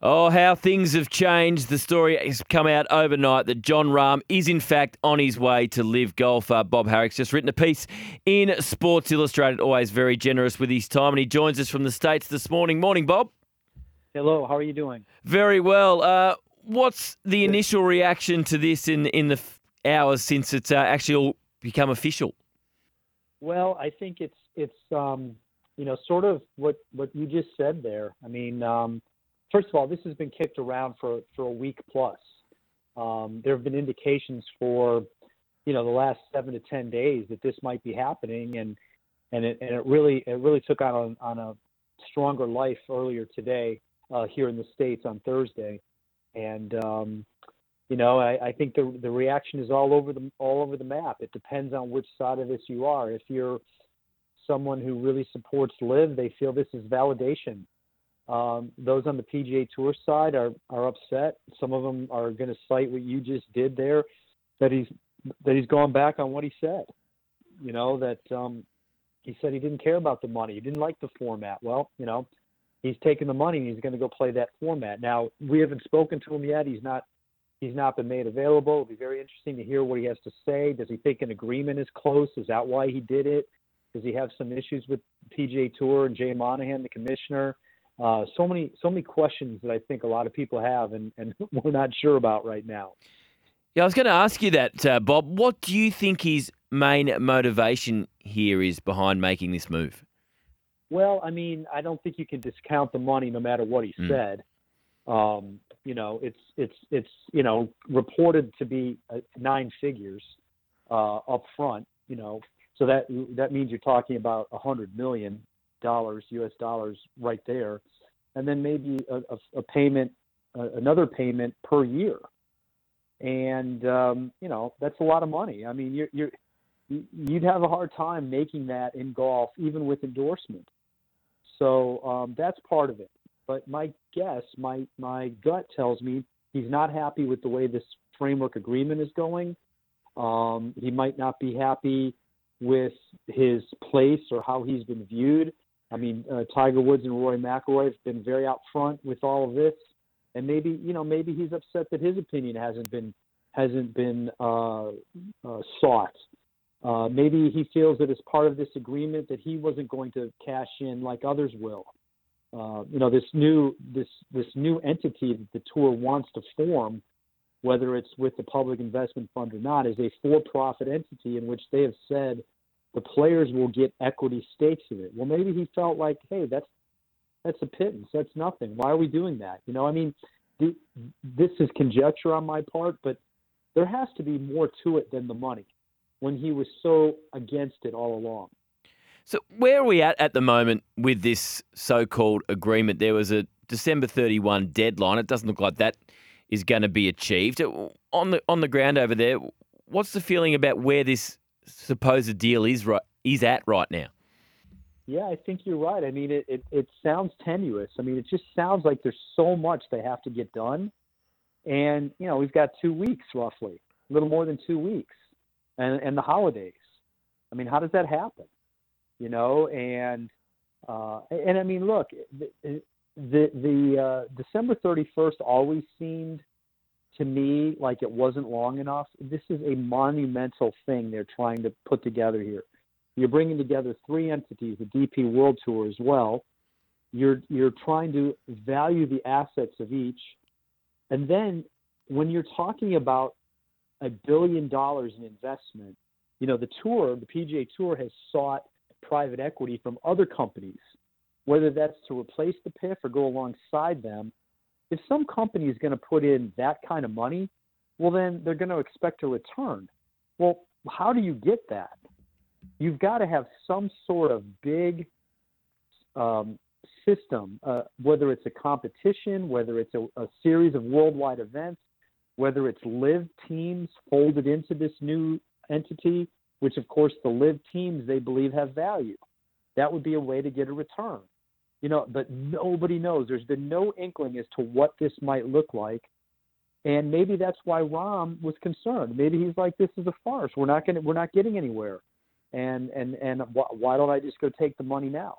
Oh, how things have changed. The story has come out overnight that Jon Rahm is, in fact, on his way to LIV Golf. Uh, Bob Harig's just written a piece in Sports Illustrated, always very generous with his time, and he joins us from the States this morning. Morning, Bob. Hello, how are you doing? Very well. Uh, what's the initial reaction to this in, in the f- hours since it's uh, actually all become official? Well, I think it's it's um, you know sort of what what you just said there. I mean, um, first of all, this has been kicked around for for a week plus. Um, there have been indications for you know the last seven to ten days that this might be happening, and and it and it really it really took on on a stronger life earlier today uh, here in the states on Thursday, and um, you know I, I think the the reaction is all over the all over the map. It depends on which side of this you are. If you're someone who really supports LIV, they feel this is validation um, those on the PGA Tour side are are upset. Some of them are going to cite what you just did there, that he's that he's gone back on what he said. You know that um, he said he didn't care about the money. He didn't like the format. Well, you know, he's taking the money and he's going to go play that format. Now we haven't spoken to him yet. He's not he's not been made available. It'll be very interesting to hear what he has to say. Does he think an agreement is close? Is that why he did it? Does he have some issues with PGA Tour and Jay Monahan, the commissioner? Uh, so many so many questions that I think a lot of people have and, and we're not sure about right now. Yeah, I was going to ask you that, uh, Bob. What do you think his main motivation here is behind making this move? Well, I mean, I don't think you can discount the money no matter what he mm. said. Um, you know, it's it's it's you know reported to be uh, nine figures uh, up front. You know, so that that means you're talking about a hundred million dollars, U.S. dollars, right there, and then maybe a, a, a payment, uh, another payment per year, and um, you know that's a lot of money. I mean, you're, you're you'd have a hard time making that in golf, even with endorsement. So um, that's part of it. But my guess, my my gut tells me he's not happy with the way this framework agreement is going. Um, he might not be happy with his place or how he's been viewed. I mean, uh, Tiger Woods and Rory McIlroy have been very out front with all of this, and maybe you know maybe he's upset that his opinion hasn't been hasn't been uh, uh, sought. Uh, maybe he feels that as part of this agreement that he wasn't going to cash in like others will. Uh, you know, this new this this new entity that the tour wants to form, whether it's with the public investment fund or not, is a for-profit entity in which they have said the players will get equity stakes in it. Well, maybe he felt like, hey, that's that's a pittance. That's nothing. Why are we doing that? You know, I mean, this is conjecture on my part, but there has to be more to it than the money. When he was so against it all along. So where are we at at the moment with this so-called agreement? There was a December 31 deadline. It doesn't look like that is going to be achieved. On the on the ground over there, what's the feeling about where this supposed deal is right is at right now. Yeah, I think you're right. I mean, it, it, it sounds tenuous. I mean, it just sounds like there's so much they have to get done. And, you know, we've got two weeks roughly, a little more than two weeks, and, and the holidays. I mean, how does that happen? You know, and, uh, and I mean, look, the, the, the uh, December 31st always seemed to me like it wasn't long enough. This is a monumental thing they're trying to put together here. You're bringing together three entities, the DP World Tour as well. You're you're trying to value the assets of each, and then when you're talking about a billion dollars in investment, you know the tour, the PGA Tour has sought private equity from other companies, whether that's to replace the PIF or go alongside them if some company is going to put in that kind of money, well, then they're going to expect a return. Well, how do you get that? You've got to have some sort of big um, system, uh, whether it's a competition, whether it's a, a series of worldwide events, whether it's LIV teams folded into this new entity, which of course the LIV teams they believe have value. That would be a way to get a return. You know, but nobody knows. There's been no inkling as to what this might look like. And maybe that's why Rahm was concerned. Maybe he's like, "This is a farce. We're not going. We're not getting anywhere." And and and why don't I just go take the money now?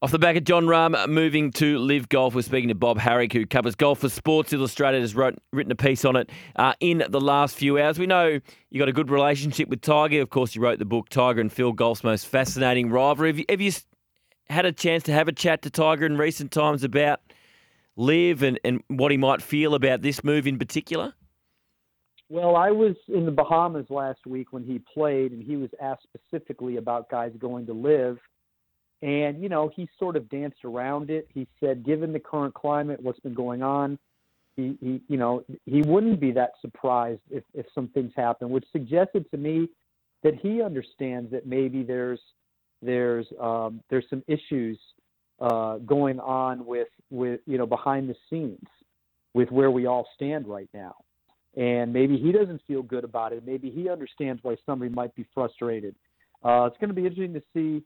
Off the back of Jon Rahm moving to LIV Golf, we're speaking to Bob Harig, who covers golf for Sports Illustrated, has wrote, written a piece on it uh, in the last few hours. We know you got a good relationship with Tiger. Of course, you wrote the book Tiger and Phil, Golf's Most Fascinating Rivalry. Have you, have you had a chance to have a chat to Tiger in recent times about LIV and, and what he might feel about this move in particular? Well, I was in the Bahamas last week when he played, and he was asked specifically about guys going to LIV. and, you know, he sort of danced around it. He said, given the current climate, what's been going on, he, he you know, he wouldn't be that surprised if, if some things happen, which suggested to me that he understands that maybe there's there's um, there's some issues uh, going on with with you know behind the scenes with where we all stand right now, and maybe he doesn't feel good about it. Maybe he understands why somebody might be frustrated. Uh, it's going to be interesting to see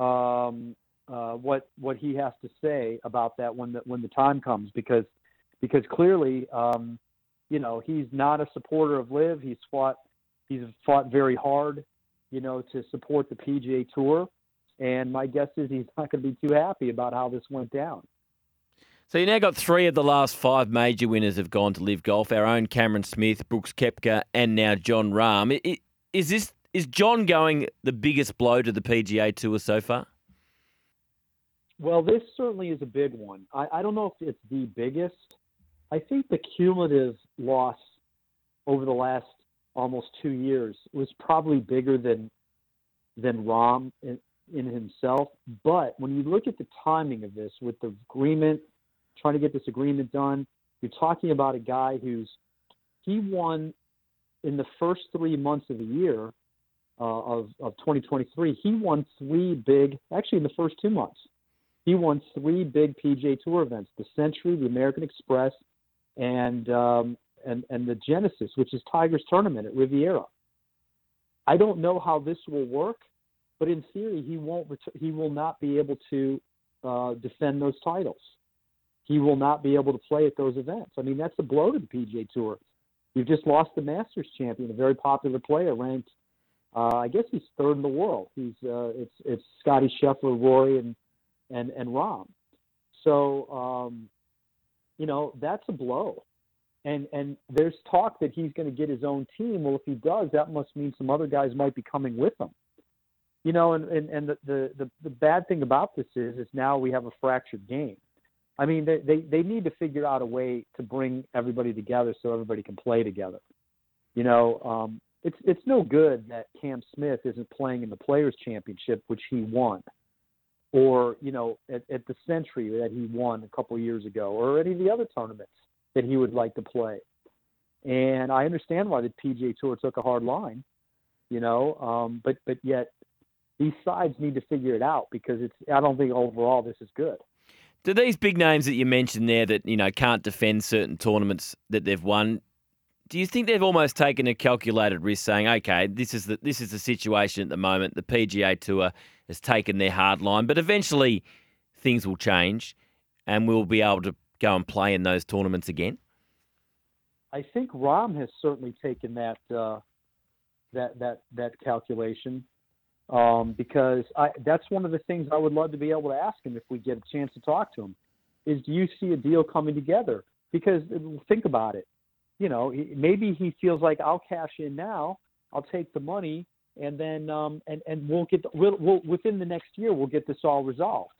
um, uh, what what he has to say about that when the when the time comes because because clearly um, you know he's not a supporter of LIV. He's fought he's fought very hard you know to support the PGA Tour, and my guess is he's not going to be too happy about how this went down. So you now got three of the last five major winners have gone to LIV Golf. Our own Cameron Smith, Brooks Koepka, and now Jon Rahm. Is this is Jon going the biggest blow to the PGA Tour so far? Well, this certainly is a big one. I, I don't know if it's the biggest. I think the cumulative loss over the last almost two years was probably bigger than than Rahm in, in himself. But when you look at the timing of this, with the agreement, trying to get this agreement done, you're talking about a guy who's he won in the first three months of the year uh, of, of 2023, he won three big, actually in the first two months, he won three big PGA Tour events: the Sentry, the American Express, and um, and and the Genesis, which is Tiger's tournament at Riviera. I don't know how this will work, but in theory, he won't. He will not be able to uh, defend those titles. He will not be able to play at those events. I mean, that's a blow to the PGA Tour. You've just lost the Masters champion, a very popular player, ranked uh, I guess he's third in the world. He's uh, it's it's Scotty Scheffler, Rory, and and and Rahm. So um, you know that's a blow. And and there's talk that he's going to get his own team. Well, if he does, that must mean some other guys might be coming with him. You know, and and, and the, the the the bad thing about this is is now we have a fractured game. I mean, they, they they need to figure out a way to bring everybody together so everybody can play together. You know, um, it's it's no good that Cam Smith isn't playing in the Players Championship, which he won, or you know at, at the Sentry that he won a couple years ago, or any of the other tournaments that he would like to play. And I understand why the PGA Tour took a hard line, you know, um, but but yet these sides need to figure it out because it's. I don't think overall this is good. Do these big names that you mentioned there that you know can't defend certain tournaments that they've won? do you think they've almost taken a calculated risk, saying, "Okay, this is the this is the situation at the moment. The PGA Tour has taken their hard line, but eventually things will change, and we'll be able to go and play in those tournaments again." I think Rahm has certainly taken that uh, that that that calculation um, because I, that's one of the things I would love to be able to ask him if we get a chance to talk to him. Is do you see a deal coming together? Because think about it you know, maybe he feels like I'll cash in now, I'll take the money, and then um, and and we'll get we'll, we'll within the next year we'll get this all resolved,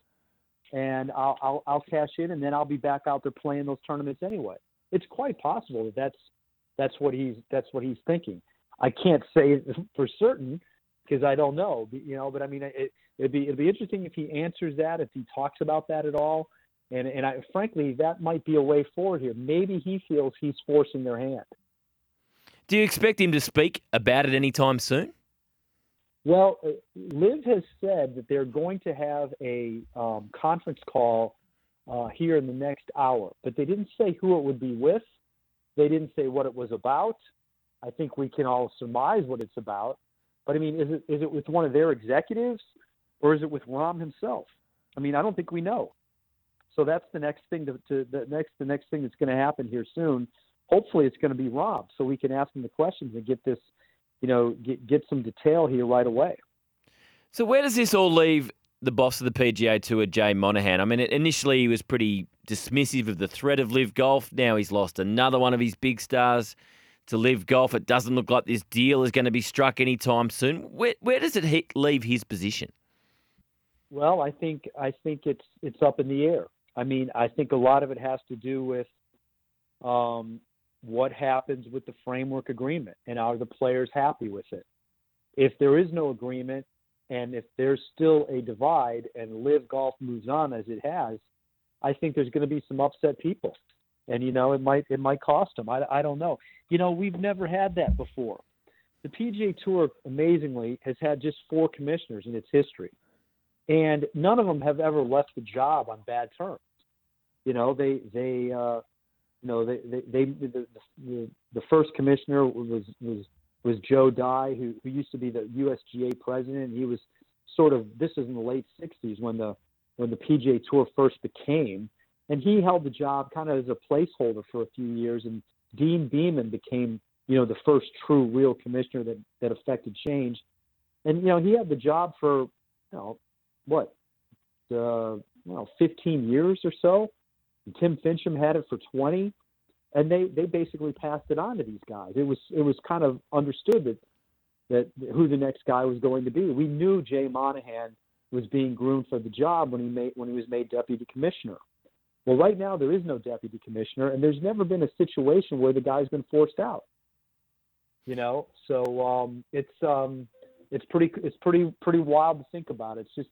and I'll, I'll I'll cash in, and then I'll be back out there playing those tournaments anyway. It's quite possible that that's that's what he's that's what he's thinking. I can't say for certain because I don't know, you know. But I mean, it, it'd be it'd be interesting if he answers that, if he talks about that at all, and and I, frankly, that might be a way forward here. Maybe he feels he's forcing their hand. Do you expect him to speak about it anytime soon? Well, uh, LIV has said that they're going to have a um, conference call uh, here in the next hour, but they didn't say who it would be with. They didn't say what it was about. I think we can all surmise what it's about. But I mean, is it is it with one of their executives, or is it with Rahm himself? I mean, I don't think we know. So that's the next thing to, to the next the next thing that's going to happen here soon. Hopefully, it's going to be Rob, so we can ask him the questions and get this, you know, get get some detail here right away. So where does this all leave the boss of the PGA Tour, Jay Monahan? I mean, initially he was pretty dismissive of the threat of LIV Golf. Now he's lost another one of his big stars to LIV Golf. It doesn't look like this deal is going to be struck anytime soon. Where, where does it leave his position? Well, I think I think it's it's up in the air. I mean, I think a lot of it has to do with um, what happens with the framework agreement and are the players happy with it. If there is no agreement, and if there's still a divide and LIV Golf moves on as it has, I think there's going to be some upset people, and you know it might it might cost them. I I don't know. You know we've never had that before. The PGA Tour, amazingly, has had just four commissioners in its history, and none of them have ever left the job on bad terms. You know they they uh, know they they, they the, the the first commissioner was was was Joe Dey, who who used to be the USGA president. He was sort of this is in the late '60s when the when the PGA Tour first became, and he held the job kind of as a placeholder for a few years. And Deane Beman became, you know, the first true real commissioner that that affected change. And you know, he had the job for, you know, what, uh, you know, 15 years or so. Tim Finchem had it for 20, and they they basically passed it on to these guys. It was it was kind of understood that that who the next guy was going to be. We knew Jay Monahan was being groomed for the job when he made when he was made deputy commissioner. Well, right now there is no deputy commissioner, and there's never been a situation where the guy's been forced out. You know, so um, it's um, it's pretty it's pretty pretty wild to think about. It's just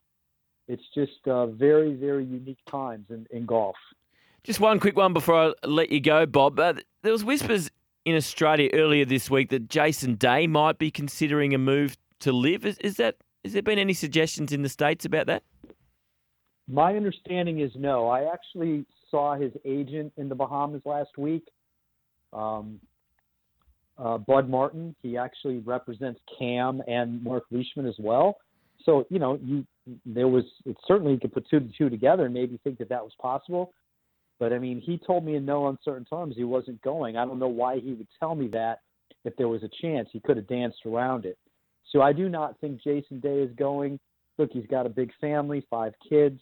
it's just uh, very very unique times in, in golf. Just one quick one before I let you go, Bob. Uh, there was whispers in Australia earlier this week that Jason Day might be considering a move to LIV. Is, is that has there been any suggestions in the States about that? My understanding is no. I actually saw his agent in the Bahamas last week, um, uh, Bud Martin. He actually represents Cam and Mark Leishman as well. So you know, you there was it certainly you could put two to two together and maybe think that that was possible. But I mean, he told me in no uncertain terms he wasn't going. I don't know why he would tell me that if there was a chance. He could have danced around it. So I do not think Jason Day is going. Look, he's got a big family, five kids.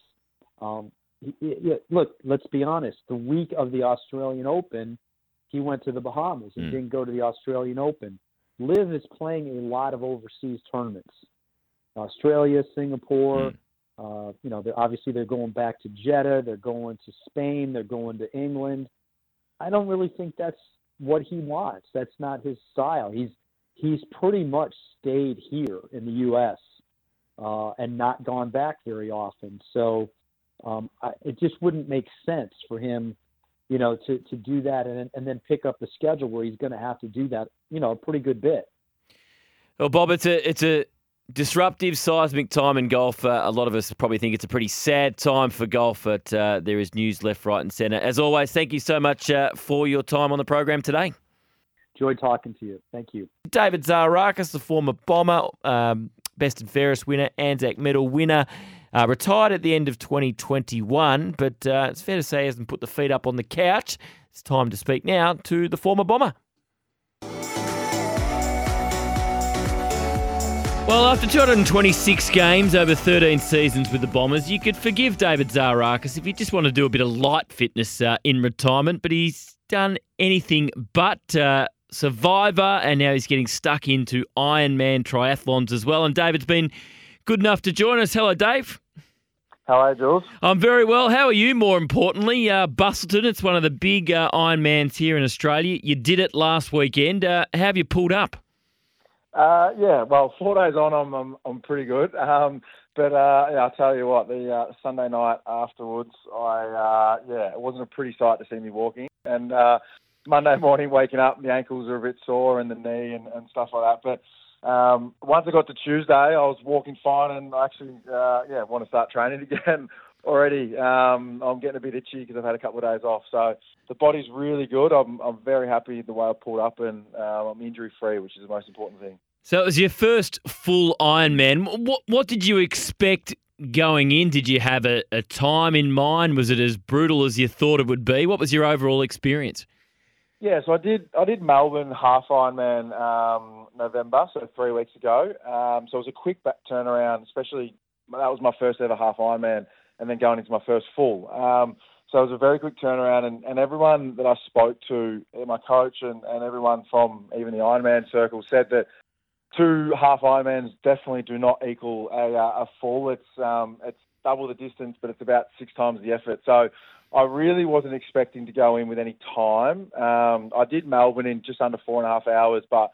Um, he, he, look, let's be honest. The week of the Australian Open, he went to the Bahamas and mm. didn't go to the Australian Open. LIV is playing a lot of overseas tournaments, Australia, Singapore. Mm. Uh, you know, they're, obviously they're going back to Jeddah. They're going to Spain. They're going to England. I don't really think that's what he wants. That's not his style. He's he's pretty much stayed here in the U.S. Uh, and not gone back very often. So um, I, it just wouldn't make sense for him, you know, to to do that and and then pick up the schedule where he's going to have to do that, you know, a pretty good bit. Well, Bob, it's a it's a disruptive, seismic time in golf. Uh, a lot of us probably think it's a pretty sad time for golf, but uh, there is news left, right, and centre. As always, thank you so much uh, for your time on the program today. Enjoyed talking to you. Thank you. David Zaharakis, the former bomber, um, best and fairest winner, Anzac medal winner, uh, retired at the end of 2021, but uh, it's fair to say he hasn't put the feet up on the couch. It's time to speak now to the former bomber. Well, after 226 games over 13 seasons with the Bombers, you could forgive David Zaharakis if he just wanted to do a bit of light fitness uh, in retirement, but he's done anything but. Uh, survivor, and now he's getting stuck into Ironman triathlons as well. And David's been good enough to join us. Hello, Dave. Hello, Jules. I'm very well. How are you, more importantly? Uh, Busselton, it's one of the big uh, Ironmans here in Australia. You did it last weekend. Uh, how have you pulled up? Uh, yeah, well, four days on, I'm I'm, I'm pretty good. Um, but uh, yeah, I'll tell you what, the uh, Sunday night afterwards, I uh, yeah, it wasn't a pretty sight to see me walking. And uh, Monday morning, waking up, the ankles are a bit sore and the knee and, and stuff like that. But um, once I got to Tuesday, I was walking fine, and I actually, uh, yeah, want to start training again already. Um, I'm getting a bit itchy because I've had a couple of days off. So the body's really good. I'm, I'm very happy the way I pulled up, and uh, I'm injury free, which is the most important thing. So it was your first full Ironman. What what did you expect going in? Did you have a, a time in mind? Was it as brutal as you thought it would be? What was your overall experience? Yeah, so I did I did Melbourne half Ironman um, November, so three weeks ago. Um, so it was a quick back turnaround, especially that was my first ever half Ironman, and then going into my first full. Um, so it was a very quick turnaround, and, and everyone that I spoke to, my coach and, and everyone from even the Ironman circle said that two half Ironmans definitely do not equal a, uh, a full. It's um, it's double the distance, but it's about six times the effort. So I really wasn't expecting to go in with any time. Um, I did Melbourne in just under four and a half hours, but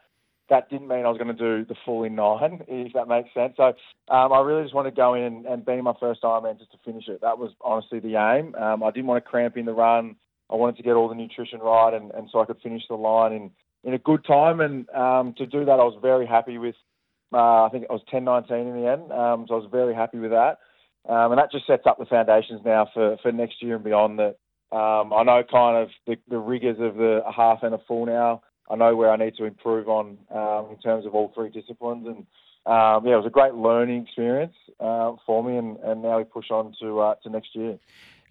that didn't mean I was going to do the full in nine, if that makes sense. So um, I really just wanted to go in and, and be my first Ironman just to finish it. That was honestly the aim. Um, I didn't want to cramp in the run. I wanted to get all the nutrition right, and, and so I could finish the line in in a good time. And um, to do that, I was very happy with. Uh, I think it was 10.19 in the end, um, so I was very happy with that. Um, and that just sets up the foundations now for, for next year and beyond. That um, I know kind of the, the rigors of the half and a full now. I know where I need to improve on um, in terms of all three disciplines, and um, yeah, it was a great learning experience uh, for me. And, and now we push on to uh, to next year.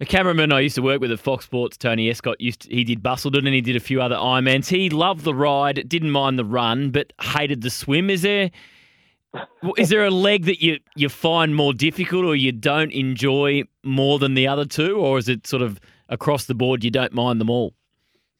A cameraman I used to work with at Fox Sports, Tony Escott, used to, he did Busselton and he did a few other Ironmans. He loved the ride, didn't mind the run, but hated the swim. Is there is there a leg that you, you find more difficult or you don't enjoy more than the other two, or is it sort of across the board you don't mind them all?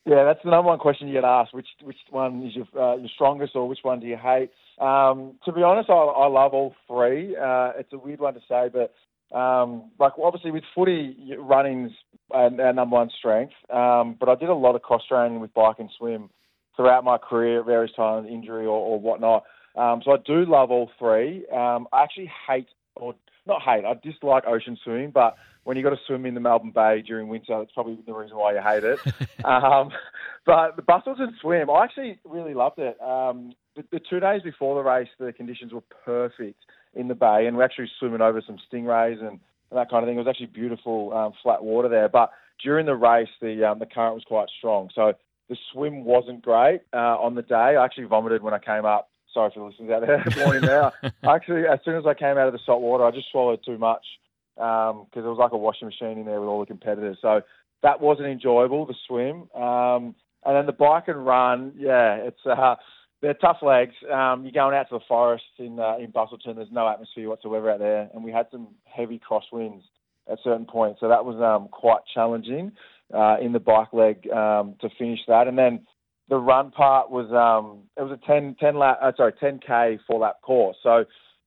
Yeah, that's the number one question you get asked. Which which one is your uh, your strongest, or which one do you hate? Um, to be honest, I, I love all three. Uh, it's a weird one to say, but um, like obviously with footy, running's our, number one strength. Um, but I did a lot of cross training with bike and swim throughout my career at various times, injury or, or whatnot. Um, so I do love all three. Um, I actually hate, or not hate, I dislike ocean swimming, but when you got to swim in the Melbourne Bay during winter, that's probably the reason why you hate it. um, but the Busselton swim, I actually really loved it. Um, the, the, two days before the race, the conditions were perfect in the bay, and we're actually swimming over some stingrays and, and that kind of thing. It was actually beautiful um, flat water there. But during the race, the um, the current was quite strong, so the swim wasn't great uh, on the day. I actually vomited when I came up. Sorry for the listeners out there. Morning now. actually, as soon as I came out of the salt water, I just swallowed too much because um, it was like a washing machine in there with all the competitors. So that wasn't enjoyable. The swim. Um, and then the bike and run, yeah, it's uh, they're tough legs. Um, you're going out to the forest in uh, in Busselton. There's no atmosphere whatsoever out there, and we had some heavy crosswinds at certain points, so that was um, quite challenging uh, in the bike leg um, to finish that. And then the run part was um, it was a 10, 10 lap, uh, sorry, 10k four lap course. So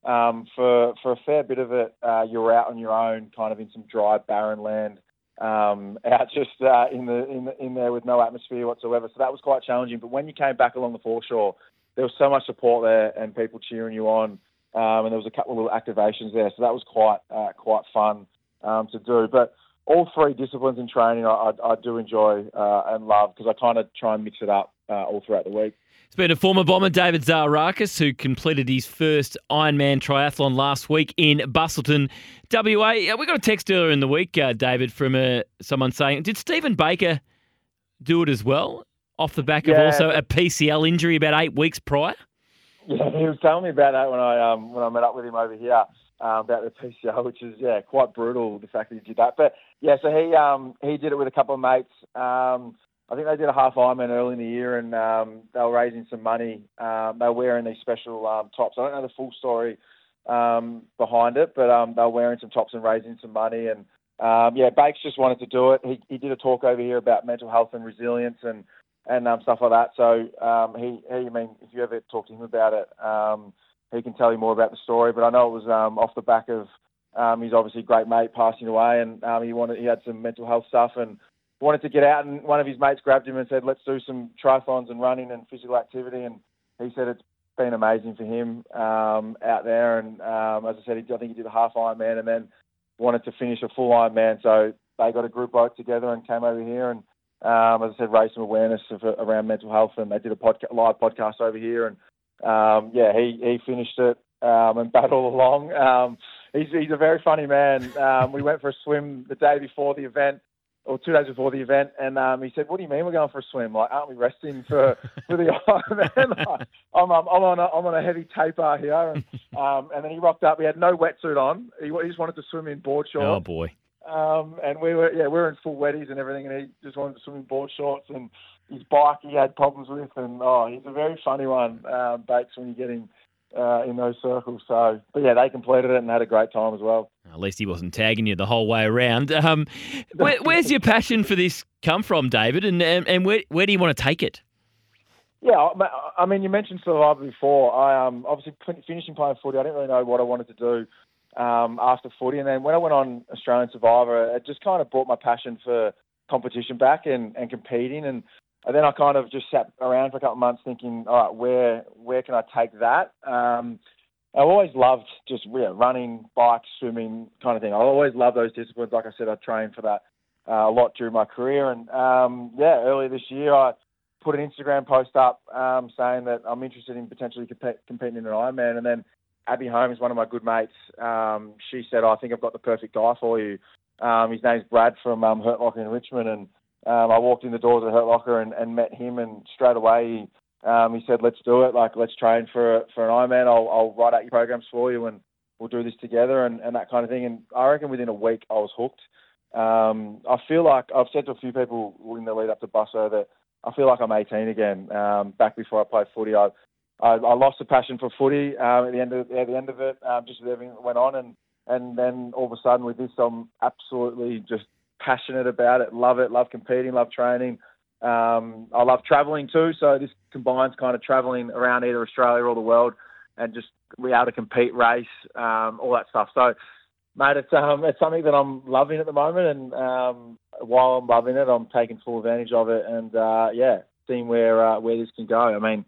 um, for for a fair bit of it, uh, you were out on your own, kind of in some dry, barren land, um, out just uh, in the in the, in there with no atmosphere whatsoever. So that was quite challenging. But when you came back along the foreshore, there was so much support there and people cheering you on, um, and there was a couple of little activations there. So that was quite uh, quite fun um, to do. But all three disciplines in training, I, I, I do enjoy uh, and love because I kind of try and mix it up uh, all throughout the week. It's been a former bomber, David Zaharakis, who completed his first Ironman triathlon last week in Busselton, WA. We got a text earlier in the week, uh, David, from uh, someone saying, "Did Stephen Baker do it as well, off the back yeah. of also a PCL injury about eight weeks prior?" Yeah, he was telling me about that when I um, when I met up with him over here um, about the PCL, which is yeah quite brutal. The fact that he did that, but yeah, so he um, he did it with a couple of mates. Um, I think they did a half Ironman early in the year, and um, they were raising some money. Um, they were wearing these special um, tops. I don't know the full story um, behind it, but um, they were wearing some tops and raising some money. And um, yeah, Bakes just wanted to do it. He, he did a talk over here about mental health and resilience and and um, stuff like that. So um, he, he, I mean, if you ever talk to him about it, um, he can tell you more about the story. But I know it was um, off the back of um, he's obviously a great mate passing away, and um, he wanted he had some mental health stuff and wanted to get out, and one of his mates grabbed him and said, "Let's do some triathlons and running and physical activity." And he said it's been amazing for him um, out there. And um, as I said, I think he did a half Ironman and then wanted to finish a full Ironman. So they got a group vote together and came over here and, um, as I said, raised some awareness of, around mental health. And they did a podca- live podcast over here and um, yeah, he he finished it um, and battled along. Um, he's he's a very funny man. We went for a swim the day before the event or two days before the event, and um, he said, "What do you mean we're going for a swim? Like, aren't we resting for, for the Ironman? I'm, I'm, I'm on a, I'm on a heavy taper here." And, um, and then he rocked up. He had no wetsuit on. He, he just wanted to swim in board shorts. Oh boy! Um, and we were yeah we were in full wetties and everything, and he just wanted to swim in board shorts. And his bike he had problems with, and oh, he's a very funny one, uh, Bakes, when you get him uh, in those circles. So, but yeah, they completed it and had a great time as well. At least he wasn't tagging you the whole way around. Um, where, where's your passion for this come from, David? And and, and where where do you want to take it? Yeah, I mean, you mentioned Survivor before. I um, obviously finishing playing footy. I didn't really know what I wanted to do um, after footy, and then when I went on Australian Survivor, it just kind of brought my passion for competition back and, and competing. And and then I kind of just sat around for a couple of months thinking, all right, where where can I take that? Um, I've always loved just yeah, running, bike, swimming, kind of thing. I always loved those disciplines. Like I said, I trained for that uh, a lot during my career. And um, yeah, earlier this year, I put an Instagram post up um, saying that I'm interested in potentially comp- competing in an Ironman. And then Abbey Holmes, one of my good mates, um, she said, oh, I think I've got the perfect guy for you. Um, his name's Brad from um, Hurt Locker in Richmond, and um, I walked in the doors of Hurt Locker and, and met him, and straight away he, um, he said, "Let's do it. Like, let's train for for an Ironman. I'll, I'll write out your programs for you, and we'll do this together, and, and that kind of thing." And I reckon within a week I was hooked. Um, I feel like I've said to a few people in the lead up to Busso that I feel like I'm 18 again. Um, back before I played footy, I, I, I lost the passion for footy um, at the end of at the end of it, um, just with everything went on, and and then all of a sudden with this, I'm absolutely just passionate about it, love it, love competing, love training. Um, I love traveling too, so this combines kind of traveling around either Australia or the world, and just be able to compete, race, um, all that stuff. So, mate, it's um, it's something that I'm loving at the moment, and um, while I'm loving it, I'm taking full advantage of it, and uh, yeah, seeing where uh, where this can go. I mean,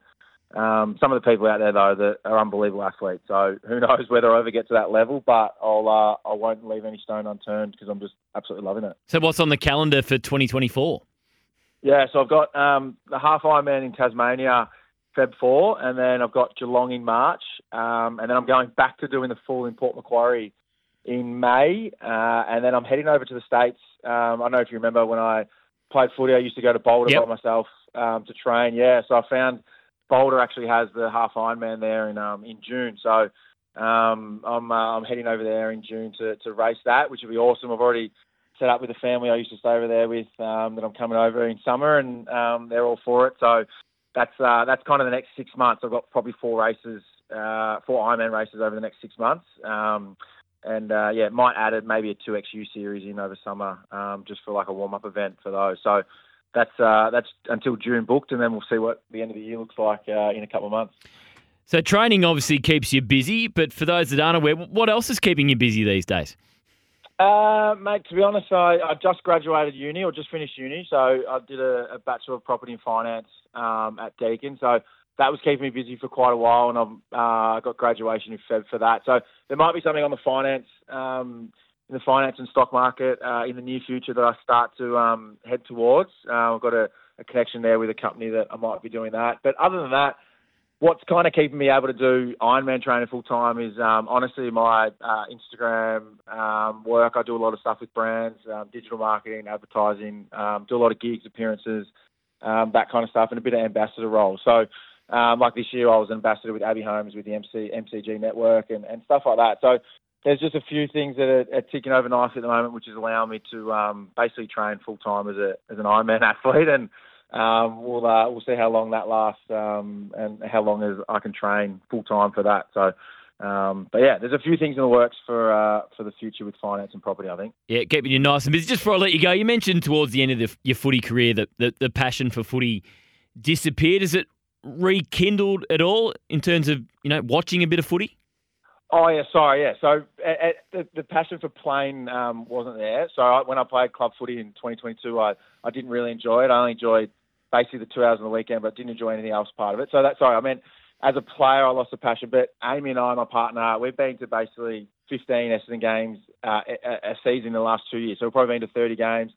um, some of the people out there though that are unbelievable athletes. So who knows whether I ever get to that level? But I'll uh, I won't leave any stone unturned because I'm just absolutely loving it. So what's on the calendar for 2024? Yeah, so I've got um, the half Ironman in Tasmania, Feb four, and then I've got Geelong in March, um, and then I'm going back to doing the full in Port Macquarie in May, uh, and then I'm heading over to the states. Um, I don't know if you remember when I played footy, I used to go to Boulder yep. by myself um, to train. Yeah, so I found Boulder actually has the half Ironman there in um, in June. So um, I'm uh, I'm heading over there in June to, to race that, which will be awesome. I've already set up with the family I used to stay over there with um, that I'm coming over in summer, and um, they're all for it. So that's uh, that's kind of the next six months. I've got probably four races, uh, four Ironman races over the next six months. Um, and uh, yeah, might add it maybe a 2XU series in over summer, um, just for like a warm up event for those. So that's uh, that's until June booked, and then we'll see what the end of the year looks like uh, in a couple of months. So training obviously keeps you busy, but for those that aren't aware, what else is keeping you busy these days? Uh, mate, to be honest, I, I just graduated uni or just finished uni, so I did a, a Bachelor of Property and Finance um, at Deakin. So that was keeping me busy for quite a while, and I've uh, got graduation in Feb for that. So there might be something on the finance um, in the finance and stock market uh, in the near future that I start to um, head towards. Uh, I've got a, a, connection there with a company that I might be doing that. But other than that, what's kind of keeping me able to do Ironman training full time is um, honestly my uh, Instagram um, work. I do a lot of stuff with brands, um, digital marketing, advertising, um, do a lot of gigs, appearances, um, that kind of stuff, and a bit of ambassador role. So. like this year, I was an ambassador with Abbey Holmes with the MC, MCG network and, and stuff like that. So there's just a few things that are, are, ticking over nicely at the moment, which is allowing me to um, basically train full time as a as an Ironman athlete, and um, we'll uh, we'll see how long that lasts um, and how long I can train full time for that. So. Um, but yeah, there's a few things in the works for uh, for the future with finance and property. I think. Yeah, keeping you nice and busy. Just before I let you go, you mentioned towards the end of the, your footy career that the, the passion for footy disappeared. Is it rekindled at all in terms of you know watching a bit of footy? Oh yeah, sorry, yeah. So the, the passion for playing um, wasn't there. So I, when I played club footy in 2022, I, I didn't really enjoy it. I only enjoyed basically the two hours on the weekend, but didn't enjoy anything else part of it. So that's sorry, I meant as a player, I lost the passion. But Amy and I, my partner, we've been to basically 15 Essendon games uh, a, a, season in the last two years. So we've probably been to 30 games.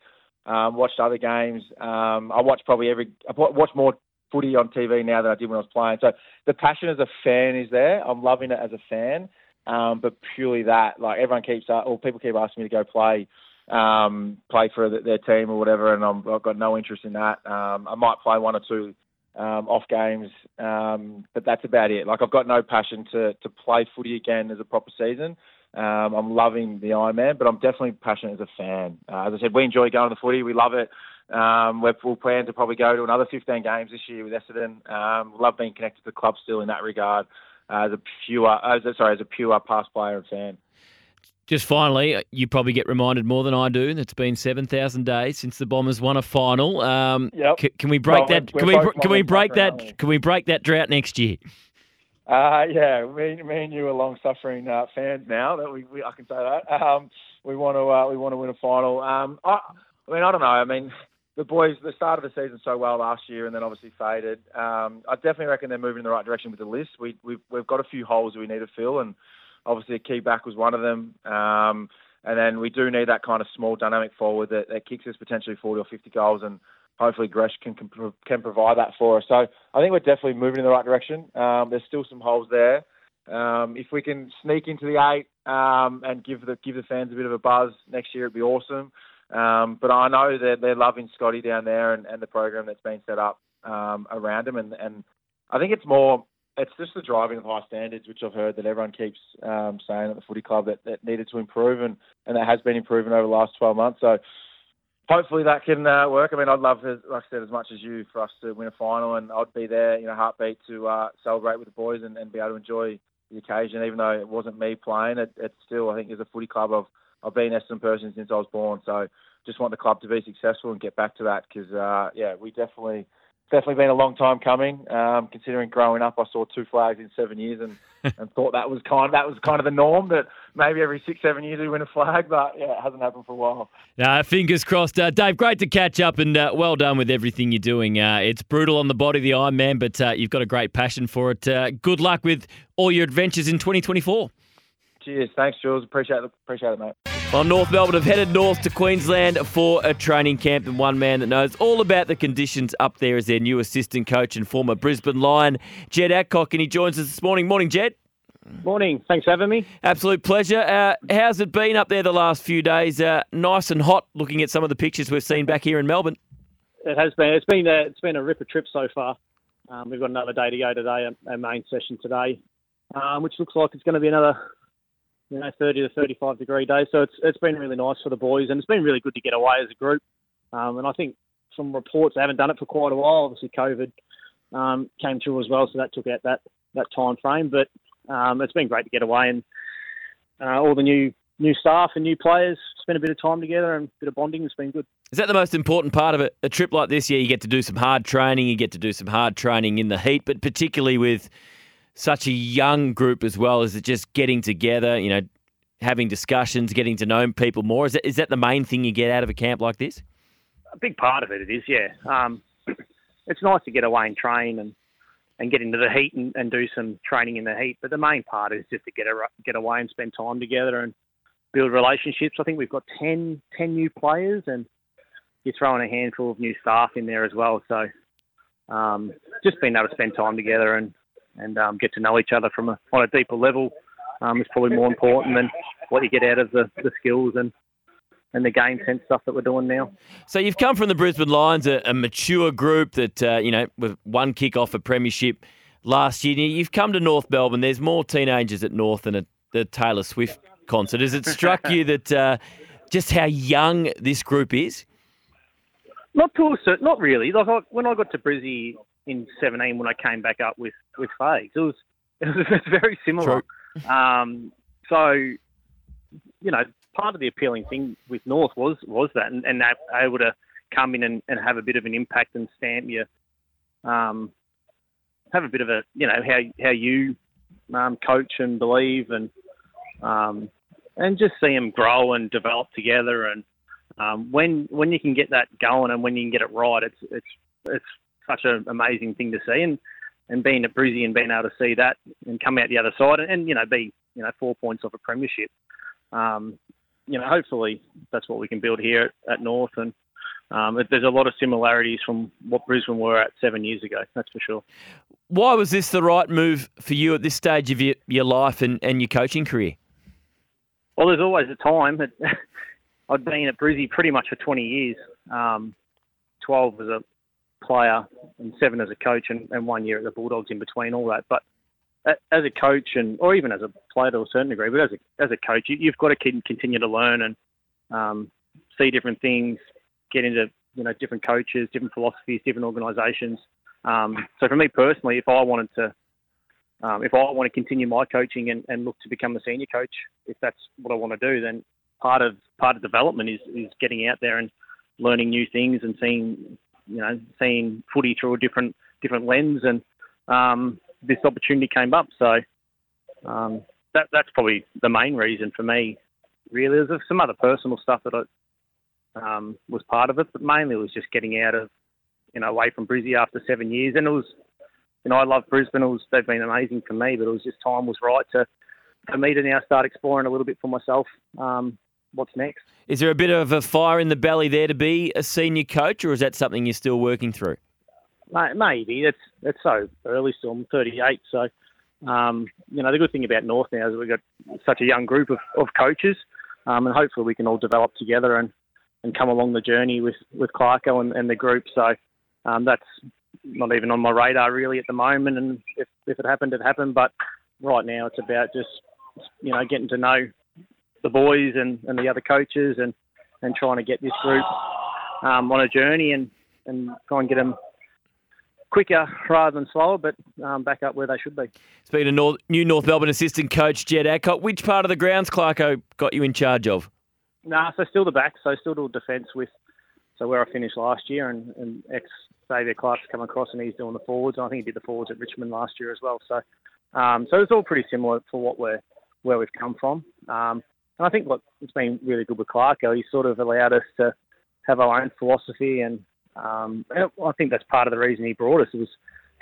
Um, watched other games. Um, I watched probably every. I watched more footy on TV now than I did when I was playing. So the passion as a fan is there. I'm loving it as a fan. Um, but purely that, like everyone keeps, uh, or people keep asking me to go play, um, play for their team or whatever, and i have got no interest in that. Um, I might play one or two um, off games, um, but that's about it. Like I've got no passion to to play footy again as a proper season. Um, I'm loving the Ironman, but I'm definitely passionate as a fan. Uh, as I said, we enjoy going to the footy. We love it. Um, we'll plan to probably go to another 15 games this year with Essendon. Um, love being connected to the club still in that regard uh, as a pure, as a, sorry, as a pure past player and fan. Just finally, uh, you probably get reminded more than I do. It's been seven thousand days since the Bombers won a final. Um, yep. C- can we break well, that? Can we can we break that? Can we break that drought next year? Uh, yeah, me, me and you are long-suffering uh, fans now. That we, we, I can say that. Um, we want to uh, we want to win a final. Um, I, I mean, I don't know. I mean, the boys, the start of the season so well last year, and then obviously faded. Um, I definitely reckon they're moving in the right direction with the list. We, we've we've got a few holes we need to fill, and obviously a key back was one of them. Um, and then we do need that kind of small dynamic forward that, that kicks us potentially 40 or 50 goals, and hopefully Gresh can can, can provide that for us. So I think we're definitely moving in the right direction. Um, there's still some holes there. Um, if we can sneak into the eight um, and give the give the fans a bit of a buzz next year, it'd be awesome. Um, but I know that they're loving Scotty down there and, and the program that's been set up um, around him. And, and I think it's more, it's just the driving of high standards, which I've heard that everyone keeps um, saying at the footy club that, that needed to improve, and, and that has been improving over the last 12 months. So hopefully that can uh, work. I mean, I'd love, to, like I said, as much as you for us to win a final, and I'd be there, you know, heartbeat to uh, celebrate with the boys and, and be able to enjoy the occasion. Even though it wasn't me playing, it, it's still, I think, as a footy club, I've I've been Essendon person since I was born, so just want the club to be successful and get back to that because, uh, yeah, we definitely definitely been a long time coming. Um, considering growing up, I saw two flags in seven years, and, and thought that was kind of, that was kind of the norm. That maybe every six seven years we win a flag, but yeah, it hasn't happened for a while. Uh, fingers crossed, uh, Dave. Great to catch up, and uh, well done with everything you're doing. Uh, it's brutal on the body, the Iron Man, but uh, you've got a great passion for it. Uh, good luck with all your adventures in 2024. Cheers, thanks, Jules. Appreciate it, appreciate it, mate. Well, North Melbourne have headed north to Queensland for a training camp, and one man that knows all about the conditions up there is their new assistant coach and former Brisbane Lion, Jed Adcock, and he joins us this morning. Morning, Jed. Morning. Thanks for having me. Absolute pleasure. Uh, how's it been up there the last few days? Uh, nice and hot. Looking at some of the pictures we've seen back here in Melbourne. It has been. It's been a, it's been a ripper trip so far. Um, we've got another day to go today, our main session today, um, which looks like it's going to be another you know, 30 to 35 degree days. So it's it's been really nice for the boys, and it's been really good to get away as a group. Um, and I think from reports, they haven't done it for quite a while. Obviously, COVID um, came through as well, so that took out that that time frame. But um, it's been great to get away, and uh, all the new new staff and new players spend a bit of time together and a bit of bonding. It's been good. Is that the most important part of it? A trip like this, yeah, you get to do some hard training, you get to do some hard training in the heat, but particularly with such a young group as well? Is it just getting together, you know, having discussions, getting to know people more? Is that, is that the main thing you get out of a camp like this? A big part of it, it is, yeah. Um, it's nice to get away and train and, and get into the heat and, and do some training in the heat. But the main part is just to get, a, get away and spend time together and build relationships. I think we've got 10, 10 new players and you're throwing a handful of new staff in there as well. So um, just being able to spend time together and, and um, get to know each other from a, on a deeper level um, is probably more important than what you get out of the, the skills and and the game sense stuff that we're doing now. So you've come from the Brisbane Lions, a, a mature group that uh, you know with one kick off a premiership last year. You've come to North Melbourne. There's more teenagers at North than at the Taylor Swift concert. Has it struck you that uh, just how young this group is? Not to a certain, not really. Like I, when I got to Brizzy in 17 when I came back up with with Fages. It was it was very similar. Um, so you know, part of the appealing thing with North was was that, and, and that able to come in and, and have a bit of an impact and stamp you, um, have a bit of a you know how how you um, coach and believe and um, and just see them grow and develop together and um, when when you can get that going and when you can get it right, it's it's it's such an amazing thing to see. And and being at Brizzy and being able to see that and come out the other side and, and you know be you know four points off a premiership. Um, you know, hopefully that's what we can build here at, at North and um, there's a lot of similarities from what Brisbane were at seven years ago. That's for sure. Why was this the right move for you at this stage of your, your life and, and your coaching career? Well, there's always a time. I'd been at Brizzy pretty much for 20 years, um, 12 was a player and seven as a coach, and, and one year at the Bulldogs in between all that. But as a coach and or even as a player to a certain degree, but as a as a coach, you, have got to continue to learn and um, see different things, get into you know different coaches, different philosophies, different organisations. Um, so for me personally, if I wanted to, um, if I want to continue my coaching and, and look to become a senior coach, if that's what I want to do, then part of part of development is is getting out there and learning new things and seeing you know seeing footy through a different different lens and um, this opportunity came up. So um, that that's probably the main reason for me. Really, there's some other personal stuff that I um, was part of it, but mainly it was just getting out of you know away from Brizzy after seven years, and it was you know I love Brisbane. It was they've been amazing for me, but it was just time was right to for me to now start exploring a little bit for myself. Um, what's next? Is there a bit of a fire in the belly there to be a senior coach, or is that something you're still working through? Maybe it's it's so early still. I'm 38, so um, you know the good thing about North now is we've got such a young group of, of coaches, um, and hopefully we can all develop together and, and come along the journey with with Clarko and, and the group. So um, that's not even on my radar really at the moment. And if if it happened, it happened. But right now it's about just you know getting to know the boys and, and the other coaches and, and trying to get this group um, on a journey and, and try and get them quicker rather than slower, but um, back up where they should be. Speaking of North, new North Melbourne assistant coach Jed Adcock, which part of the grounds Clarko got you in charge of? Nah, so still the back, so still do defence with so where I finished last year, and, and ex Xavier Clarke's come across and he's doing the forwards. I think he did the forwards at Richmond last year as well. So, um, so it's all pretty similar for what we're where we've come from. Um, and I think what it's been really good with Clarko, he sort of allowed us to have our own philosophy and um, I think that's part of the reason he brought us was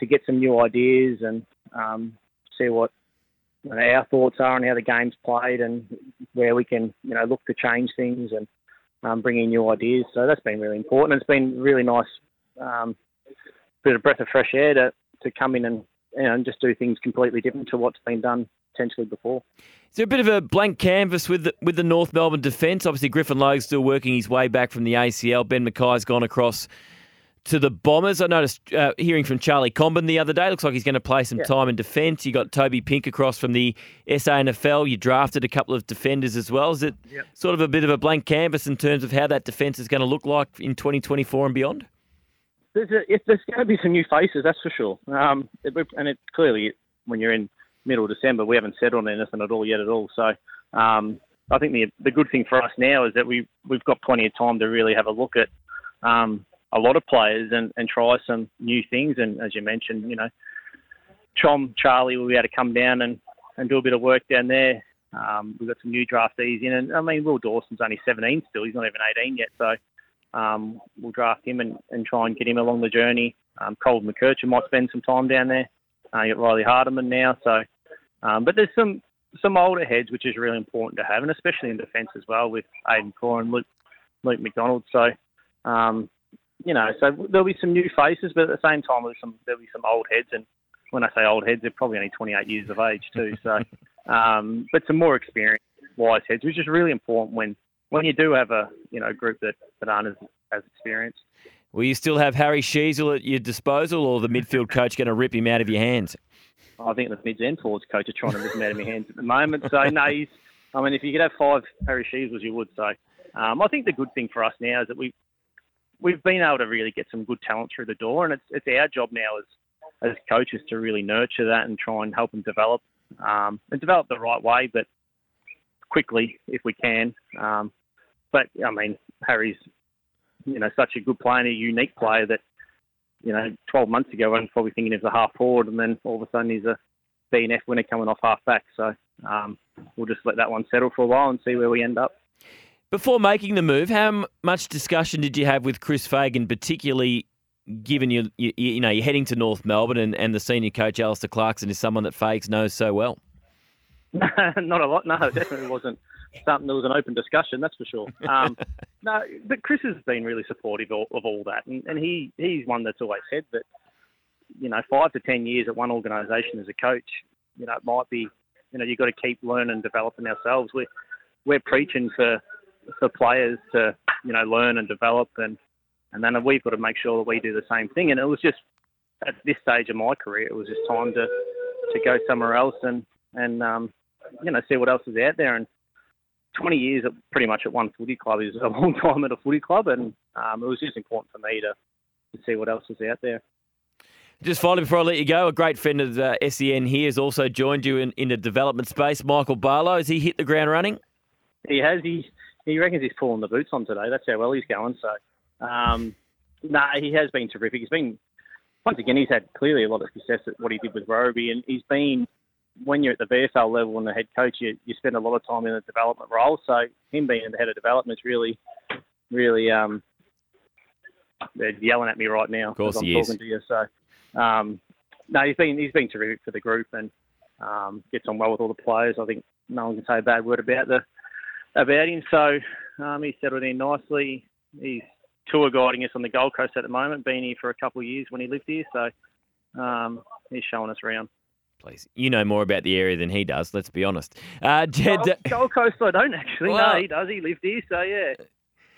to get some new ideas and um, see what you know, our thoughts are on how the game's played and where we can you know look to change things and um, bring in new ideas. So that's been really important. It's been really nice um, bit of breath of fresh air to, to come in and you know, and just do things completely different to what's been done potentially before. Is there a bit of a blank canvas with the, with the North Melbourne defence? Obviously, Griffin Logue's still working his way back from the ACL. Ben McKay's gone across to the Bombers. I noticed uh, hearing from Charlie Comben the other day. Looks like he's going to play some yeah. time in defence. You got Toby Pink across from the SANFL. You drafted a couple of defenders as well. Is it yeah. sort of a bit of a blank canvas in terms of how that defence is going to look like in 2024 and beyond? There's, a, there's going to be some new faces, that's for sure. Um, it, and it clearly, when you're in middle of December, we haven't settled on anything at all yet at all. So um, I think the the good thing for us now is that we we've got plenty of time to really have a look at um, a lot of players and, and try some new things. And as you mentioned, you know, Chom, Charlie will be able to come down and, and do a bit of work down there. Um, we've got some new draftees in, and I mean, Will Dawson's only 17 still; he's not even 18 yet. So um, we'll draft him and, and try and get him along the journey. Um, Colin McKercher might spend some time down there. Uh, you got Riley Hardeman now, so um, but there's some some older heads which is really important to have, and especially in defence as well with Aidan Corr and Luke Luke McDonald. So um, you know, so there'll be some new faces, but at the same time, there's some there'll be some old heads, and when I say old heads, they're probably only 28 years of age too. So, um, but some more experienced wise heads, which is really important when when you do have a you know group that, that aren't as, as experienced. Will you still have Harry Sheezel at your disposal, or the midfield coach going to rip him out of your hands? I think the mids and forwards coach are trying to rip him out of my hands at the moment. So no, he's. I mean, if you could have five Harry Sheezels, you would. So um, I think the good thing for us now is that we we've been able to really get some good talent through the door, and it's it's our job now as as coaches to really nurture that and try and help them develop um, and develop the right way, but quickly if we can. Um, but I mean, Harry's you know such a good player, and a unique player that you know 12 months ago I was probably thinking he was a half forward, and then all of a sudden he's a BNF winner coming off half back. So um, we'll just let that one settle for a while and see where we end up. Before making the move, how much discussion did you have with Chris Fagan, particularly given you, you, you know, you're heading to North Melbourne and, and the senior coach, Alastair Clarkson, is someone that Fags knows so well? Not a lot, no, definitely wasn't something that was an open discussion, that's for sure. Um, no, but Chris has been really supportive of, of all that, and, and he he's one that's always said that you know five to ten years at one organisation as a coach, you know, it might be you know you've got to keep learning and developing ourselves. We're we're preaching for for players to you know learn and develop, and and then we've got to make sure that we do the same thing. And it was just at this stage of my career, it was just time to to go somewhere else and and um, you know see what else is out there. And 20 years at pretty much at one footy club is a long time at a footy club, and um, it was just important for me to to see what else was out there. Just finally, before I let you go, a great friend of the SEN here has also joined you in, in the development space. Michael Barlow, has he hit the ground running? He has. He he reckons he's pulling the boots on today. That's how well he's going. So, um, no, nah, he has been terrific. He's been once again, he's had clearly a lot of success at what he did with Roby, and he's been when you're at the VFL level and the head coach, you, you spend a lot of time in the development role. So him being the head of development is really, really um, they're yelling at me right now. Of course, I'm he talking is. to you. So um, no, he's been he's been terrific for the group and um, gets on well with all the players. I think no one can say a bad word about the about him. So um, he's settled in nicely. He's tour guiding us on the Gold Coast at the moment. Been here for a couple of years when he lived here, so um, he's showing us around. Please, you know more about the area than he does. Let's be honest. Uh, Jed, Gold, Gold Coast, I don't actually. Well- no, he does. He lived here, so yeah.